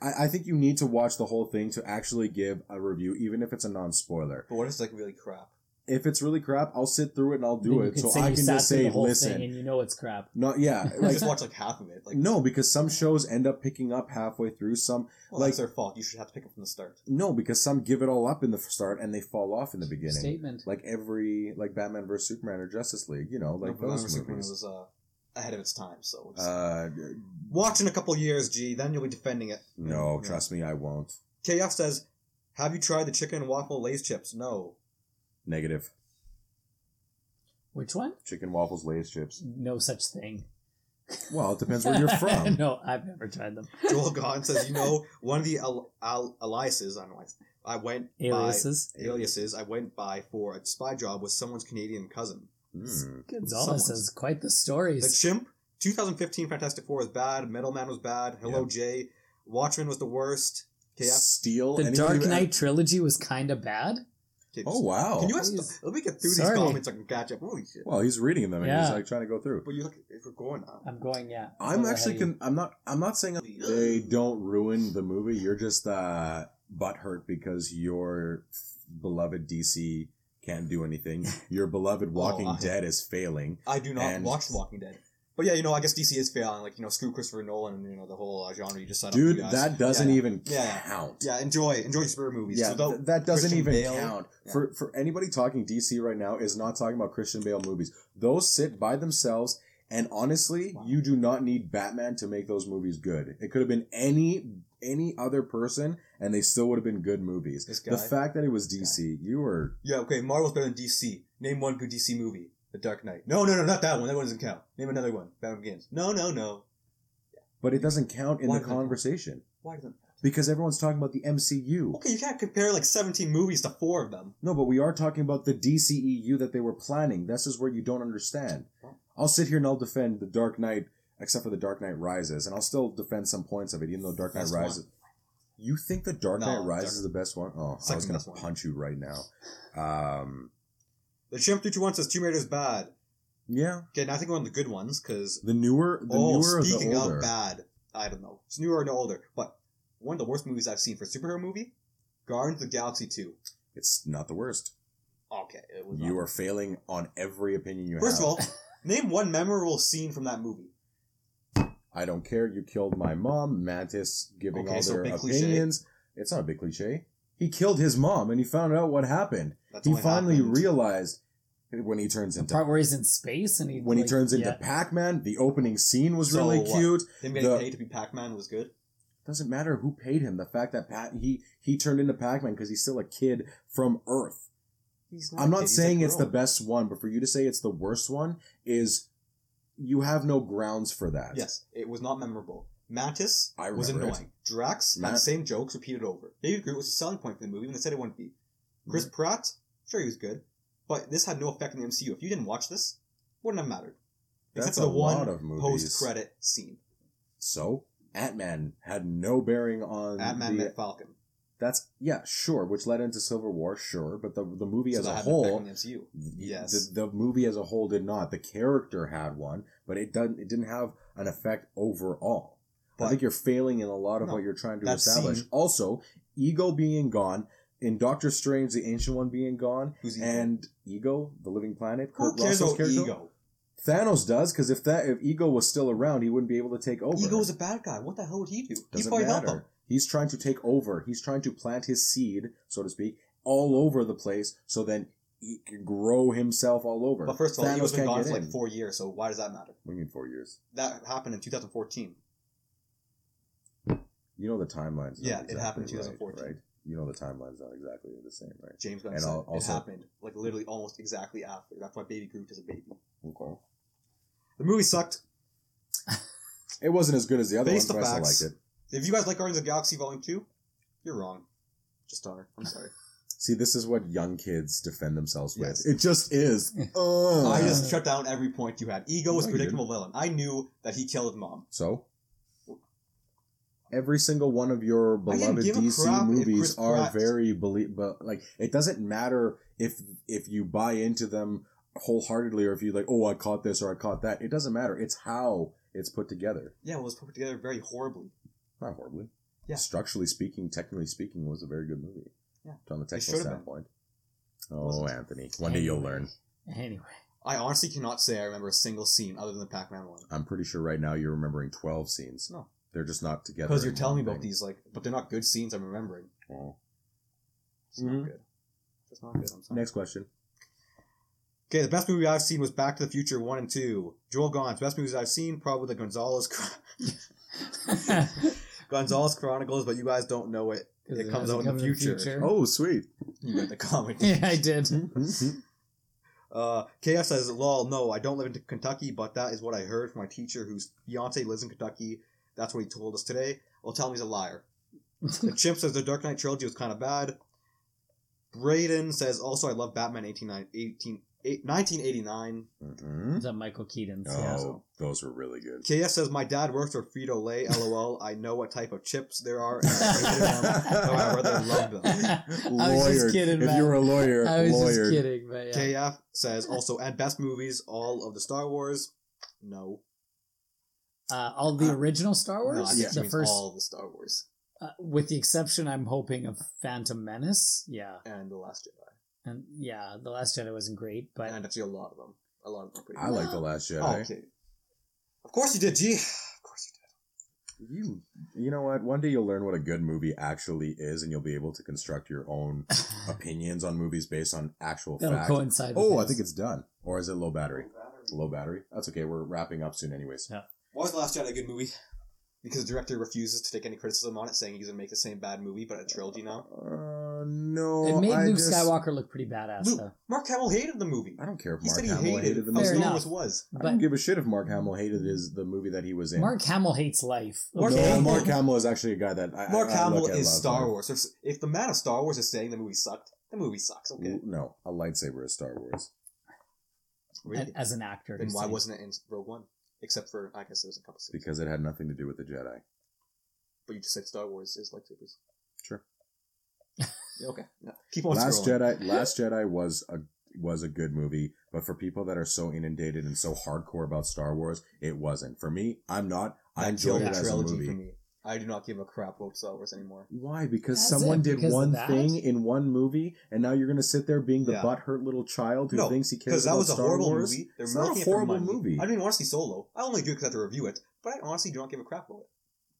Speaker 1: I, I think you need to watch the whole thing to actually give a review, even if it's a non spoiler.
Speaker 3: But what if it's like really crap?
Speaker 1: If it's really crap, I'll sit through it and I'll do
Speaker 2: you
Speaker 1: it. So I can just say, listen.
Speaker 2: thing and you know it's crap.
Speaker 1: No, yeah,
Speaker 3: Like,
Speaker 1: like
Speaker 3: just watch like half of it. Like
Speaker 1: no, because some shows end up picking up halfway through. Some
Speaker 3: well,
Speaker 1: like
Speaker 3: that's their fault. You should have to pick it from the start.
Speaker 1: no, because some give it all up in the start and they fall off in the beginning.
Speaker 2: Statement.
Speaker 1: Like every like Batman vs Superman or Justice League, you know, like
Speaker 3: No,
Speaker 1: those
Speaker 3: Batman Superman
Speaker 1: movies.
Speaker 3: was uh, ahead of its time. So it's-
Speaker 1: Uh,
Speaker 3: watch in a couple years, G. Then you'll be defending it.
Speaker 1: no,
Speaker 3: Yeah.
Speaker 1: trust me, I won't.
Speaker 3: Chaos says, "Have you tried the chicken and waffle Lay's chips?" No.
Speaker 1: Negative.
Speaker 2: Which one?
Speaker 1: Chicken waffles, Lay's chips.
Speaker 2: No such thing.
Speaker 1: Well, it depends where you're from.
Speaker 2: no, I've never tried them.
Speaker 3: Joel Gahn says, "You know, one of the al- al- aliases I don't know. why- I went
Speaker 2: Aliases.
Speaker 3: by aliases I went by for a spy job with someone's Canadian cousin.
Speaker 1: Mm.
Speaker 2: Gonzalez
Speaker 3: Someone's-
Speaker 2: has quite the stories.
Speaker 3: The
Speaker 2: stories.
Speaker 3: Chimp, 2015 Fantastic Four was bad. Metal Man was bad. Hello Jay, Watchmen was the worst. KF,
Speaker 1: Steel.
Speaker 2: The Dark
Speaker 1: you-
Speaker 2: Knight trilogy was kind of bad.
Speaker 3: Okay,
Speaker 1: Oh wow.
Speaker 3: Can you ask?
Speaker 2: Please.
Speaker 3: Let me get through
Speaker 2: Sorry.
Speaker 3: these comments so I can catch up. Holy shit!
Speaker 1: Well, he's reading them and he's like trying to go through.
Speaker 3: But you look, if we're going now.
Speaker 2: I'm going, yeah.
Speaker 1: I'm
Speaker 2: Go
Speaker 1: actually.
Speaker 2: ahead.
Speaker 1: Con- I'm not. I'm not saying they don't ruin the movie. You're just uh, butthurt because your beloved DC can't do anything. Your beloved Walking
Speaker 3: I-
Speaker 1: Dead is failing.
Speaker 3: I do not
Speaker 1: And-
Speaker 3: watch Walking Dead. But yeah, you know, I guess DC is failing. Like, you know, screw Christopher Nolan and, you know, the whole uh, genre you just set up.
Speaker 1: Dude, that doesn't
Speaker 3: Yeah,
Speaker 1: even
Speaker 3: Yeah, yeah.
Speaker 1: count.
Speaker 3: Yeah, enjoy. Enjoy superhero movies.
Speaker 1: Yeah, th- that doesn't
Speaker 3: Christian
Speaker 1: even
Speaker 3: Bale.
Speaker 1: count.
Speaker 3: Yeah.
Speaker 1: For for anybody talking DC right now is not talking about Christian Bale movies. Those sit by themselves and honestly,
Speaker 3: Wow.
Speaker 1: you do not need Batman to make those movies good. It could have been any any other person and they still would have been good movies.
Speaker 3: This
Speaker 1: The fact that it was DC, you were
Speaker 3: Yeah, okay, Marvel's better than DC. Name one good DC movie. The Dark Knight. No, no, no, not that one. That one doesn't count. Name another one. Batman Begins. No, no, no.
Speaker 1: but it doesn't count in
Speaker 3: Why
Speaker 1: the
Speaker 3: doesn't it count?
Speaker 1: conversation
Speaker 3: Why doesn't
Speaker 1: because everyone's talking about the MCU.
Speaker 3: Okay, you can't compare like 17 movies to four of them.
Speaker 1: No, but we are talking about the DCEU that they were planning. This is where you don't understand. I'll sit here and I'll defend the Dark Knight, except for the Dark Knight Rises, and I'll still defend some points of it, even though Dark Knight
Speaker 3: Best
Speaker 1: Rises. You think the Dark
Speaker 3: No,
Speaker 1: Knight Rises
Speaker 3: Dark-
Speaker 1: is the best one? Oh, I
Speaker 3: Second
Speaker 1: was gonna
Speaker 3: best one.
Speaker 1: punch you right now. Um,
Speaker 3: The Chimp 321 says Tomb Raider is bad.
Speaker 1: yeah,
Speaker 3: Okay, now I think we're on the good ones, because...
Speaker 1: the newer, the
Speaker 3: Oh,
Speaker 1: newer, or the
Speaker 3: speaking
Speaker 1: older.
Speaker 3: of bad, I don't know. It's newer or no older, but one of the worst movies I've seen for a superhero movie, Guardians of the Galaxy 2.
Speaker 1: It's not the worst.
Speaker 3: Okay, it was
Speaker 1: You are failing on every opinion you
Speaker 3: First
Speaker 1: have.
Speaker 3: of all, name one memorable scene from that movie.
Speaker 1: I don't care. You killed my mom. Mantis giving
Speaker 3: Okay,
Speaker 1: all
Speaker 3: so
Speaker 1: their
Speaker 3: big cliche.
Speaker 1: opinions. It's not a big cliche. He killed his mom, and he found out what happened.
Speaker 3: That's
Speaker 1: he finally
Speaker 3: happened.
Speaker 1: realized when he turns
Speaker 2: The
Speaker 1: into
Speaker 2: part where he's in space and he
Speaker 1: when he turns into
Speaker 2: yeah.
Speaker 1: Pac-Man. The opening scene was
Speaker 3: So
Speaker 1: really
Speaker 3: what?
Speaker 1: cute.
Speaker 3: Him getting
Speaker 1: The-
Speaker 3: paid to be Pac-Man was good.
Speaker 1: Doesn't matter who paid him. The fact that Pat he he turned into Pac-Man because he's still a kid from Earth.
Speaker 3: He's
Speaker 1: I'm not
Speaker 3: kid,
Speaker 1: saying it's the best one, but for you to say it's the worst one is you have no grounds for that.
Speaker 3: Yes, it was not memorable. Mantis
Speaker 1: I
Speaker 3: was
Speaker 1: remember it.
Speaker 3: annoying. Drax had the same jokes repeated over. Baby Groot was a selling point for the movie when they said it wouldn't be.
Speaker 1: Mm-hmm.
Speaker 3: Chris Pratt, sure he was good, but this had no effect on the MCU. If you didn't watch this, wouldn't have mattered.
Speaker 1: That's
Speaker 3: Except for
Speaker 1: a
Speaker 3: the one
Speaker 1: lot of movies.
Speaker 3: post-credit scene.
Speaker 1: So Ant Man had no bearing on
Speaker 3: Ant-Man
Speaker 1: the.
Speaker 3: met Falcon.
Speaker 1: That's yeah, sure, which led into Civil War, sure, but the the movie
Speaker 3: So
Speaker 1: as a whole,
Speaker 3: on the MCU. Yes.
Speaker 1: the, the movie as a whole did not. The character had one, but it doesn't. It didn't have an effect overall. I think you're failing in a lot of
Speaker 3: No,
Speaker 1: what you're trying to establish.
Speaker 3: scene-
Speaker 1: Also, ego being gone in Doctor Strange, the Ancient One being gone,
Speaker 3: Who's Ego?
Speaker 1: and Ego, the Living Planet,
Speaker 3: Who
Speaker 1: Kurt
Speaker 3: cares
Speaker 1: Russell's
Speaker 3: about
Speaker 1: character.
Speaker 3: Ego?
Speaker 1: Thanos does because if that if Ego was still around, he wouldn't be able to take over.
Speaker 3: Ego was a bad guy. What the hell would he do? He'd
Speaker 1: Doesn't
Speaker 3: probably help
Speaker 1: matter.
Speaker 3: him.
Speaker 1: He's trying to take over. He's trying to plant his seed, so to speak, all over the place, so then he can grow himself all over.
Speaker 3: But first of all,
Speaker 1: Thanos
Speaker 3: he was been gone for like
Speaker 1: in.
Speaker 3: four years, so why does that matter?
Speaker 1: What do you mean four years?
Speaker 3: That happened in 2014.
Speaker 1: You know the timeline's not
Speaker 3: Yeah, it happened in
Speaker 1: right,
Speaker 3: 2014.
Speaker 1: Right? You know the timeline's not exactly the same, right?
Speaker 3: James Gunn
Speaker 1: And
Speaker 3: said
Speaker 1: al- also-
Speaker 3: it happened like literally almost exactly after. That's why Baby Groot is a baby.
Speaker 1: Okay.
Speaker 3: The movie sucked.
Speaker 1: It wasn't as good as the other
Speaker 3: Based
Speaker 1: one,
Speaker 3: on
Speaker 1: but I still liked it.
Speaker 3: If you guys like Guardians of the Galaxy Volume 2, you're wrong. Just are. I'm sorry.
Speaker 1: See, this is what young kids defend themselves with.
Speaker 3: Yes.
Speaker 1: It just is.
Speaker 3: I just shut down every point you had. Ego was
Speaker 1: No,
Speaker 3: predictable villain. I knew that he killed his mom.
Speaker 1: So, every single one of your beloved DC movies are
Speaker 3: Pratt-
Speaker 1: very believe, but like it doesn't matter if if you buy into them wholeheartedly or if you like, oh, I caught this or I caught that. It doesn't matter. It's how it's put together.
Speaker 3: Yeah, well, it was put together very horribly.
Speaker 1: Not horribly.
Speaker 3: Yeah.
Speaker 1: Structurally speaking, technically speaking, it was a very good movie.
Speaker 3: Yeah.
Speaker 1: On the technical standpoint. Oh, Anthony. One day you'll learn.
Speaker 2: Anyway,
Speaker 3: I honestly cannot say I remember a single scene other than the Pac-Man one.
Speaker 1: I'm pretty sure right now you're remembering 12 scenes.
Speaker 3: No.
Speaker 1: They're just not together.
Speaker 3: Because you're telling me about these, like, but they're not good scenes I'm remembering.
Speaker 1: Oh.
Speaker 3: It's not
Speaker 1: Mhm.
Speaker 3: good. It's not good. I'm sorry.
Speaker 1: Next question.
Speaker 3: Okay, the best movie I've seen was Back to the Future 1 and 2. Joel Gons, best movies I've seen, probably the Gonzalez Gonzalez Chronicles, but you guys don't know it. It comes out in the future.
Speaker 1: Oh, sweet.
Speaker 3: You read the comment.
Speaker 2: yeah, I did.
Speaker 3: Uh, KF says, lol, no, I don't live in Kentucky, but that is what I heard from my teacher whose fiance lives in Kentucky. That's what he told us today. Well, tell him he's a liar. the Chimp says the Dark Knight trilogy was kind of bad. Braden says, also, I love Batman 18, 18, 1989.
Speaker 1: Mhm.
Speaker 2: Is that Michael Keaton's?
Speaker 1: Oh,
Speaker 2: Yeah.
Speaker 1: those were really good.
Speaker 3: KF says, my dad works for Frito Lay. LOL. I know what type of chips there are, and I hated them. However, they love them.
Speaker 2: I was just kidding,
Speaker 1: If
Speaker 2: man.
Speaker 1: you were a lawyer,
Speaker 2: I was
Speaker 1: lawyered.
Speaker 2: just kidding, but yeah.
Speaker 3: KF says, also, and best movies, all of the Star Wars. No.
Speaker 2: Uh, all the original Star Wars,
Speaker 3: No,
Speaker 1: Yeah.
Speaker 2: the first,
Speaker 3: all the Star Wars
Speaker 2: uh, with the exception, I'm hoping of Phantom Menace. Yeah,
Speaker 3: and The Last Jedi.
Speaker 2: and yeah, the Last Jedi wasn't great, but
Speaker 3: and actually a lot of them. A lot of them are pretty
Speaker 1: I like The Last Jedi.
Speaker 3: Oh, okay. Of course you did, G. Of course you did.
Speaker 1: You, you know what? One day you'll learn what a good movie actually is, and you'll be able to construct your own opinions on movies based on actual
Speaker 2: that'll
Speaker 1: fact.
Speaker 2: coincide. With
Speaker 1: Oh, I
Speaker 2: his.
Speaker 1: think it's done. Or is it low battery? Low battery. That's okay. We're wrapping up soon, anyways.
Speaker 2: Yeah.
Speaker 3: Why was The Last Jedi a good movie? Because the director refuses to take any criticism on it, saying he's gonna make the same bad movie, but a trilogy now.
Speaker 1: Uh, no.
Speaker 2: it made
Speaker 1: I
Speaker 2: Luke
Speaker 1: just-
Speaker 2: Skywalker look pretty badass,
Speaker 3: Luke,
Speaker 2: though.
Speaker 3: Mark Hamill hated the movie.
Speaker 1: I don't care if
Speaker 3: He
Speaker 1: Mark
Speaker 3: said he
Speaker 1: Hamill
Speaker 3: hated,
Speaker 1: hated the
Speaker 3: how
Speaker 2: Fair
Speaker 1: movie.
Speaker 3: Star
Speaker 2: enough.
Speaker 3: Wars was.
Speaker 1: I don't give a shit if Mark Hamill hated his the movie that he was in.
Speaker 2: Mark Hamill hates life.
Speaker 3: Mark
Speaker 1: no.
Speaker 3: Hamill-
Speaker 1: Mark Hamill is actually a guy that I,
Speaker 3: Mark
Speaker 1: I, I
Speaker 3: Hamill
Speaker 1: look at
Speaker 3: is
Speaker 1: love
Speaker 3: Star
Speaker 1: life.
Speaker 3: Wars. If, if the man of Star Wars is saying the movie sucked, the movie sucks. Okay,
Speaker 1: No, a lightsaber is Star Wars.
Speaker 3: really?
Speaker 2: As an actor,
Speaker 3: then
Speaker 2: to
Speaker 3: why
Speaker 2: say.
Speaker 3: wasn't it in Rogue One? Except for I guess there was a couple scenes.
Speaker 1: Because it had nothing to do with the Jedi.
Speaker 3: But you just said Star Wars is lightsabers.
Speaker 1: Sure.
Speaker 3: Okay. Yeah. Keep on
Speaker 1: Last
Speaker 3: scrolling.
Speaker 1: Jedi Last Jedi was a was a good movie, but for people that are so inundated and so hardcore about Star Wars, it wasn't. For me, I'm not. I
Speaker 3: That
Speaker 1: enjoyed it as a movie.
Speaker 3: For me. I do not give a crap about Star Wars anymore.
Speaker 1: Why? Because
Speaker 2: That's
Speaker 1: someone
Speaker 2: it,
Speaker 1: did
Speaker 2: because
Speaker 1: one
Speaker 2: that?
Speaker 1: thing in one movie, and now you're gonna sit there being the
Speaker 3: Yeah.
Speaker 1: butthurt little child who
Speaker 3: No,
Speaker 1: thinks he cares about Star Wars.
Speaker 3: Because that was a horrible
Speaker 1: Wars?
Speaker 3: movie. They're
Speaker 1: It's not a horrible movie.
Speaker 3: I don't even want to see Solo. I only do it because I have to review it. But I honestly do not give a crap about it.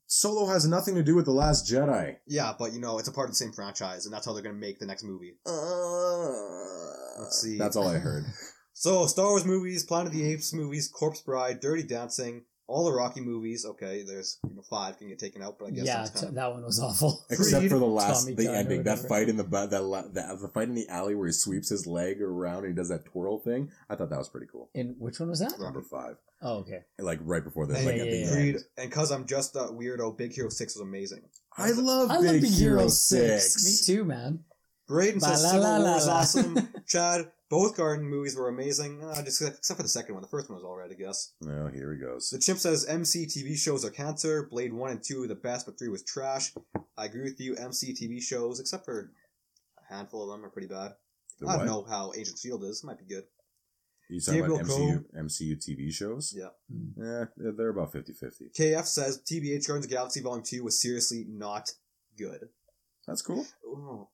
Speaker 1: Solo has nothing to do with the Last Jedi.
Speaker 3: Yeah, but you know, it's a part of the same franchise, and that's how they're going to make the next movie. Uh, Let's see.
Speaker 1: That's all I heard.
Speaker 3: So, Star Wars movies, Planet of the Apes movies, Corpse Bride, Dirty Dancing, all the Rocky movies. Okay, there's you know, five can get taken out, but I guess
Speaker 2: yeah,
Speaker 3: that's
Speaker 2: t-
Speaker 3: of.
Speaker 2: that one was awful.
Speaker 1: Except for the last,
Speaker 2: Tommy
Speaker 1: the
Speaker 2: Gunn
Speaker 1: ending, that fight in the bu- that, the the fight in the alley where he sweeps his leg around and he does that twirl thing. I thought that was pretty cool.
Speaker 2: And which one was that?
Speaker 1: Number five,
Speaker 2: Oh, okay.
Speaker 1: like right before the
Speaker 3: And
Speaker 1: like
Speaker 2: yeah,
Speaker 1: at
Speaker 2: yeah,
Speaker 1: the
Speaker 2: yeah.
Speaker 1: end.
Speaker 3: Creed, and because I'm just a weirdo, Big Hero 6 was amazing.
Speaker 1: I love
Speaker 2: I
Speaker 1: Big,
Speaker 2: love Big
Speaker 1: Hero,
Speaker 2: Hero
Speaker 1: Six.
Speaker 2: Six. Me too, man.
Speaker 3: Braden says
Speaker 2: Ba la
Speaker 3: Civil
Speaker 2: la
Speaker 3: War
Speaker 2: la
Speaker 3: is
Speaker 2: la.
Speaker 3: awesome. Chad, both Guardian movies were amazing, uh, just except for the second one. The first one was alright, I guess.
Speaker 1: Oh, here he goes.
Speaker 3: The Chimp says MC TV shows are cancer. Blade 1 and 2 were the best, but 3 was trash. I agree with you. MC TV shows, except for a handful of them, are pretty bad.
Speaker 1: The
Speaker 3: I
Speaker 1: what?
Speaker 3: don't know how Agents Field is. Might be good.
Speaker 1: You talking about
Speaker 3: Gabriel
Speaker 1: MCU, MCU TV shows?
Speaker 3: Yeah.
Speaker 1: Yeah, they're, about 50-50.
Speaker 3: KF says TBH Guardians of Galaxy Volume 2 was seriously not good.
Speaker 1: That's cool.
Speaker 3: Oh.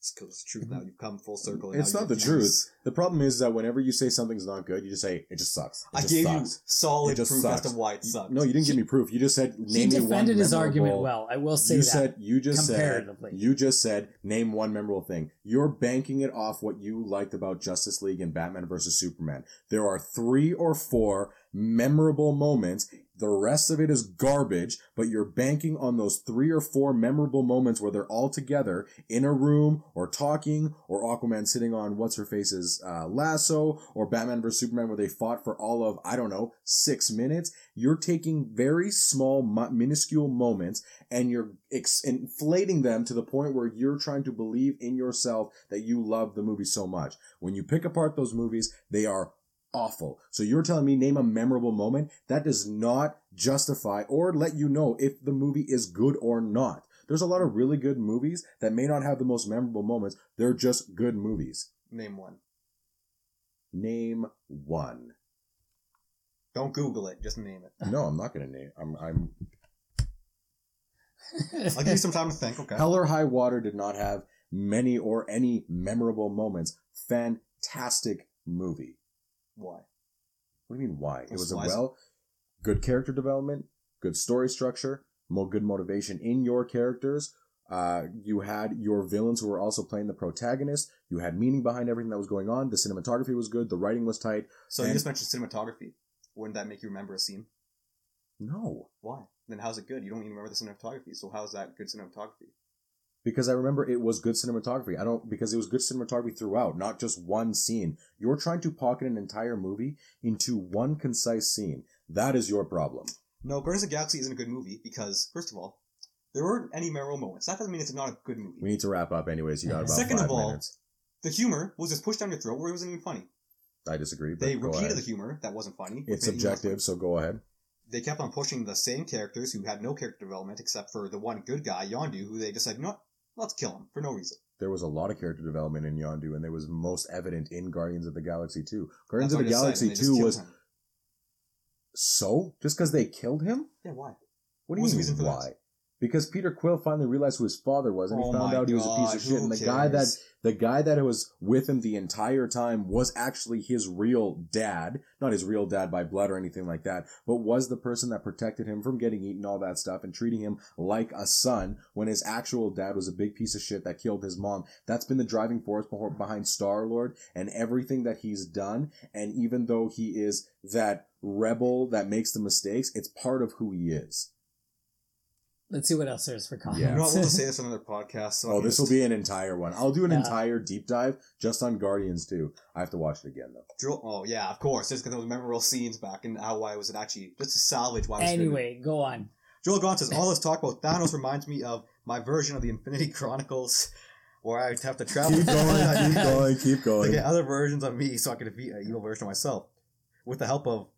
Speaker 3: It's 'cause it's the truth now. You've come full circle. and
Speaker 1: Mm-hmm. It's not the
Speaker 3: refuse.
Speaker 1: truth. The problem is that whenever you say something's not good, you just say it just sucks. It
Speaker 3: I
Speaker 1: just
Speaker 3: gave
Speaker 1: sucks.
Speaker 3: you solid
Speaker 1: It just
Speaker 3: proof as to why it sucked.
Speaker 1: No, you didn't give me proof. You just said name
Speaker 2: he
Speaker 1: me one
Speaker 2: defended his argument well. I will say
Speaker 1: you
Speaker 2: that.
Speaker 1: said you just said you just said name one memorable thing. You're banking it off what you liked about Justice League and Batman versus Superman. There are three or four memorable moments. The rest of it is garbage, but you're banking on those three or four memorable moments where they're all together in a room or talking, or Aquaman sitting on what's her face's uh, lasso, or Batman vs Superman where they fought for all of I don't know six minutes. You're taking very small, minuscule moments and you're ex- inflating them to the point where you're trying to believe in yourself that you love the movie so much. When you pick apart those movies, they are awful. So you're telling me name a memorable moment that does not justify or let you know if the movie is good or not. There's a lot of really good movies that may not have the most memorable moments. They're just good movies.
Speaker 3: Name one.
Speaker 1: Name one.
Speaker 3: Don't Google it. Just name it.
Speaker 1: No, I'm not going to name. I'm, I'm
Speaker 3: I'll give you some time to think. Okay.
Speaker 1: Hell or High Water did not have many or any memorable moments. Fantastic movie.
Speaker 3: Why?
Speaker 1: What do you mean why? It was a well, good character development, good story structure, more good motivation in your characters. Uh, you had your villains who were also playing the protagonist. You had meaning behind everything that was going on. The cinematography was good. The writing was tight.
Speaker 3: So you
Speaker 1: And-
Speaker 3: just mentioned cinematography. Wouldn't that make you remember a scene?
Speaker 1: No,
Speaker 3: Why? Then how's it good? You don't even remember the cinematography. So how's that good cinematography?
Speaker 1: Because I remember it was good cinematography. I don't because it was good cinematography throughout, not just one scene. You're trying to pocket an entire movie into one concise scene. That is your problem.
Speaker 3: No, Guardians of Galaxy isn't a good movie because, first of all, there weren't any memorable moments. That doesn't mean it's not a good movie.
Speaker 1: We need to wrap up, anyways. You got about
Speaker 3: Second of all,
Speaker 1: minutes.
Speaker 3: The humor was just pushed down your throat where it wasn't even funny.
Speaker 1: I disagree. But
Speaker 3: They repeated
Speaker 1: ahead.
Speaker 3: the humor that wasn't funny.
Speaker 1: It's
Speaker 3: made it even less
Speaker 1: subjective, so go ahead.
Speaker 3: they kept on pushing the same characters who had no character development except for the one good guy, Yondu, who they decided, you know what, let's kill him for no reason.
Speaker 1: There was a lot of character development in Yondu, and there was most evident in Guardians of the Galaxy 2. Guardians
Speaker 3: That's
Speaker 1: of the
Speaker 3: what I just said,
Speaker 1: Galaxy
Speaker 3: and
Speaker 1: 2 was
Speaker 3: him.
Speaker 1: so just because they killed him.
Speaker 3: Yeah, why?
Speaker 1: What do you mean
Speaker 3: that?
Speaker 1: why? Because Peter Quill finally realized who his father was, and he
Speaker 3: Oh
Speaker 1: found
Speaker 3: my
Speaker 1: out he was a piece of shit. And the guy that? The guy that was with him the entire time was actually his real dad, not his real dad by blood or anything like that, but was the person that protected him from getting eaten, all that stuff, and treating him like a son when his actual dad was a big piece of shit that killed his mom. That's been the driving force behind Star Lord and everything that he's done. And even though he is that rebel that makes the mistakes, it's part of who he is.
Speaker 2: Let's see what else there is for comments.
Speaker 1: Yeah.
Speaker 3: You know what, we'll just say this on another podcast. So
Speaker 1: Oh,
Speaker 3: I
Speaker 1: this will be an entire one. I'll do an
Speaker 2: Yeah.
Speaker 1: entire deep dive just on Guardians too. I have to watch it again though.
Speaker 3: Drill- Oh, yeah, of course. Just because those memorable scenes back and how why was it actually, just to salvage why it was good.
Speaker 2: Anyway, go on.
Speaker 3: Joel Gaunt says, all this talk about Thanos reminds me of my version of the Infinity Chronicles, where I would have to travel.
Speaker 1: Keep going, keep going, keep
Speaker 3: to get other versions of me so I could defeat an evil version of myself. With the help of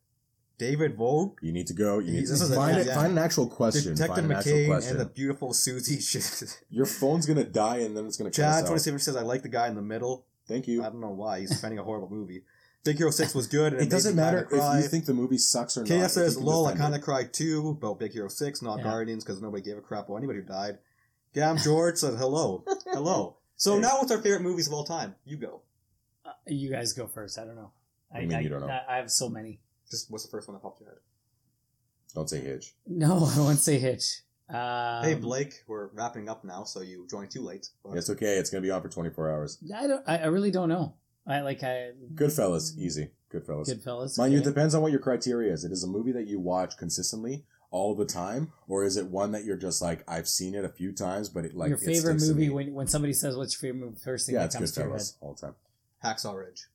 Speaker 3: David Vogue,
Speaker 1: You need to go. You need
Speaker 3: This
Speaker 1: to
Speaker 3: is a-
Speaker 1: find
Speaker 3: yeah,
Speaker 1: it.
Speaker 3: yeah.
Speaker 1: Find an actual question.
Speaker 3: Detective
Speaker 1: find an actual
Speaker 3: McCain,
Speaker 1: question.
Speaker 3: and the beautiful Susie. Ch-
Speaker 1: Your phone's gonna die and then it's gonna cut
Speaker 3: Chad
Speaker 1: us out.
Speaker 3: twenty seven says, "I like the guy in the middle."
Speaker 1: Thank you.
Speaker 3: I don't know why he's defending a horrible movie. Big Hero Six was good. And
Speaker 1: It doesn't
Speaker 3: me
Speaker 1: matter
Speaker 3: kinda cry.
Speaker 1: if you think the movie sucks or not.
Speaker 3: KF
Speaker 1: if
Speaker 3: says,
Speaker 1: you
Speaker 3: "Lol, I kind of cried too about Big Hero Six, not
Speaker 2: Yeah.
Speaker 3: Guardians, because nobody gave a crap about anybody who died." Gam George said, "Hello, hello." So
Speaker 1: Hey.
Speaker 3: now, what's our favorite movies of all time? You go.
Speaker 2: Uh, you guys go first. I don't know.
Speaker 1: I, do you mean you don't know?
Speaker 2: I, I have so many.
Speaker 3: Just what's the first one that popped your head?
Speaker 1: Don't say Hitch.
Speaker 2: No, I won't say Hitch. Um,
Speaker 3: hey Blake, we're wrapping up now, so you joined too late. But
Speaker 1: It's okay. It's gonna be on for 24 hours.
Speaker 2: I don't. I, I really don't know. I like. I
Speaker 1: Goodfellas, easy. Goodfellas.
Speaker 2: Goodfellas.
Speaker 1: Mind you, it depends on what your criteria is. It is a movie that you watch consistently all the time, or is it one that you're just like, I've seen it a few times, but it like
Speaker 2: your
Speaker 1: it
Speaker 2: favorite
Speaker 1: to
Speaker 2: movie
Speaker 1: me.
Speaker 2: when when somebody says what's your favorite movie, first thing
Speaker 1: Yeah,
Speaker 2: that
Speaker 1: it's
Speaker 2: comes to your head.
Speaker 1: Goodfellas all the time.
Speaker 3: Hacksaw Ridge,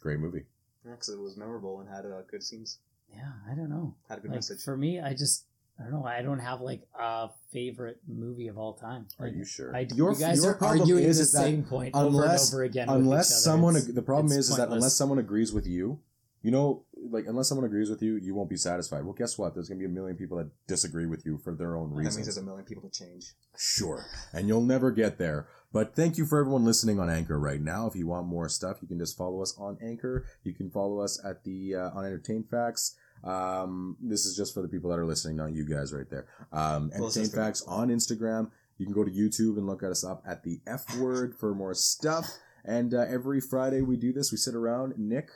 Speaker 1: Great movie.
Speaker 3: Yeah, because it was memorable and had uh, good scenes,
Speaker 2: Yeah, I don't know.
Speaker 3: had a good
Speaker 2: Like
Speaker 3: message.
Speaker 2: for me, I just I don't know. I don't have like a favorite movie of all time.
Speaker 1: Are you sure?
Speaker 2: I,
Speaker 1: Your-
Speaker 2: you guys
Speaker 1: your
Speaker 2: are arguing
Speaker 1: is-
Speaker 2: the
Speaker 1: is that
Speaker 2: same point over and over again. with
Speaker 1: unless
Speaker 2: each other.
Speaker 1: someone
Speaker 2: It's-
Speaker 1: ag- the problem
Speaker 2: it's
Speaker 1: is, is that unless someone agrees with you you know like unless someone agrees with you you won't be satisfied well guess what there's gonna be a million people that disagree with you for their own
Speaker 3: that means
Speaker 1: reasons
Speaker 3: there's a million people to change.
Speaker 1: sure and you'll never get there but thank you for everyone listening on anchor right now if you want more stuff you can just follow us on anchor you can follow us at the uh, on entertain facts um, this is just for the people that are listening not you guys right there um,
Speaker 3: Well,
Speaker 1: entertain facts on instagram You can go to YouTube and look at us up at the F word for more stuff. And uh, every Friday we do this. We sit around. Nick,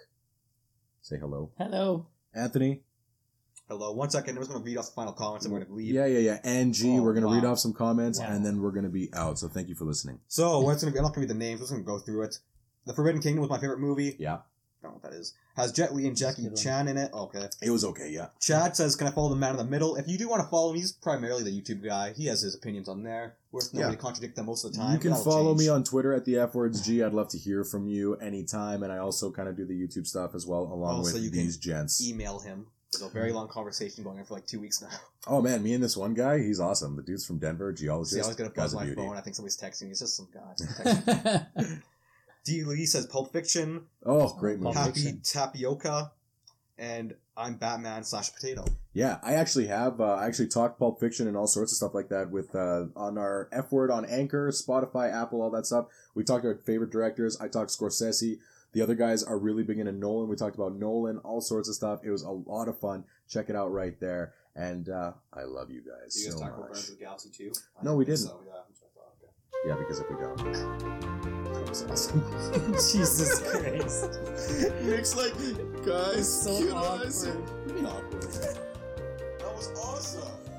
Speaker 1: say hello.
Speaker 2: Hello.
Speaker 1: Anthony,
Speaker 3: Hello. One second. I was going to read off the final comments. I'm going to leave.
Speaker 1: yeah, yeah, yeah. Angie,
Speaker 3: Oh,
Speaker 1: we're gonna read off some comments
Speaker 2: Wow.
Speaker 1: and then we're gonna be out. So thank you for listening.
Speaker 3: So what's going to be? I'm not going to read the names. I'm just going to go through it. The Forbidden Kingdom was my favorite movie.
Speaker 1: Yeah,
Speaker 3: I don't know what that is. Has Jet Li and Jackie. Chan in it. Okay.
Speaker 1: it was okay. Yeah,
Speaker 3: Chad says, "Can I follow the man in the middle?" If you do want to follow him, he's primarily the YouTube guy. He has his opinions on there. We're not
Speaker 1: Yeah.
Speaker 3: contradict them most of the time.
Speaker 1: you can
Speaker 3: That'll
Speaker 1: follow me on Twitter at the F words G. I'd love to hear from you anytime, and I also kind of do the YouTube stuff as well, along oh,
Speaker 3: Also,
Speaker 1: with
Speaker 3: you can
Speaker 1: these gents.
Speaker 3: email him. There's a very long conversation going on for like two weeks now.
Speaker 1: Oh man, me and this one guy, he's awesome. The dude's from Denver, geologist.
Speaker 3: See, I was gonna buzz my
Speaker 1: beauty.
Speaker 3: phone. I think somebody's texting me. It's just some guy. D. Lee says Pulp Fiction,
Speaker 1: Oh, great movie.
Speaker 3: Happy Tapioca, and I'm Batman slash Potato.
Speaker 1: Yeah, I actually have. Uh, I actually talked Pulp Fiction and all sorts of stuff like that with uh, on our F word on Anchor, Spotify, Apple, all that stuff. We talked about favorite directors. I talked Scorsese. The other guys are really big into Nolan. We talked about Nolan, all sorts of stuff. It was a lot of fun. Check it out right there. And uh, I love you guys
Speaker 3: Do you guys
Speaker 1: so
Speaker 3: talk about
Speaker 1: much.
Speaker 3: Guardians of the Galaxy too? I
Speaker 1: No, we didn't.
Speaker 3: So, yeah, that's what I thought, okay.
Speaker 1: Yeah, because if we don't, that was awesome.
Speaker 2: Jesus Christ.
Speaker 1: Nick's like, guys,
Speaker 2: It's so
Speaker 1: cute
Speaker 2: awkward.
Speaker 1: eyes. Pretty awkward.
Speaker 3: That was awesome.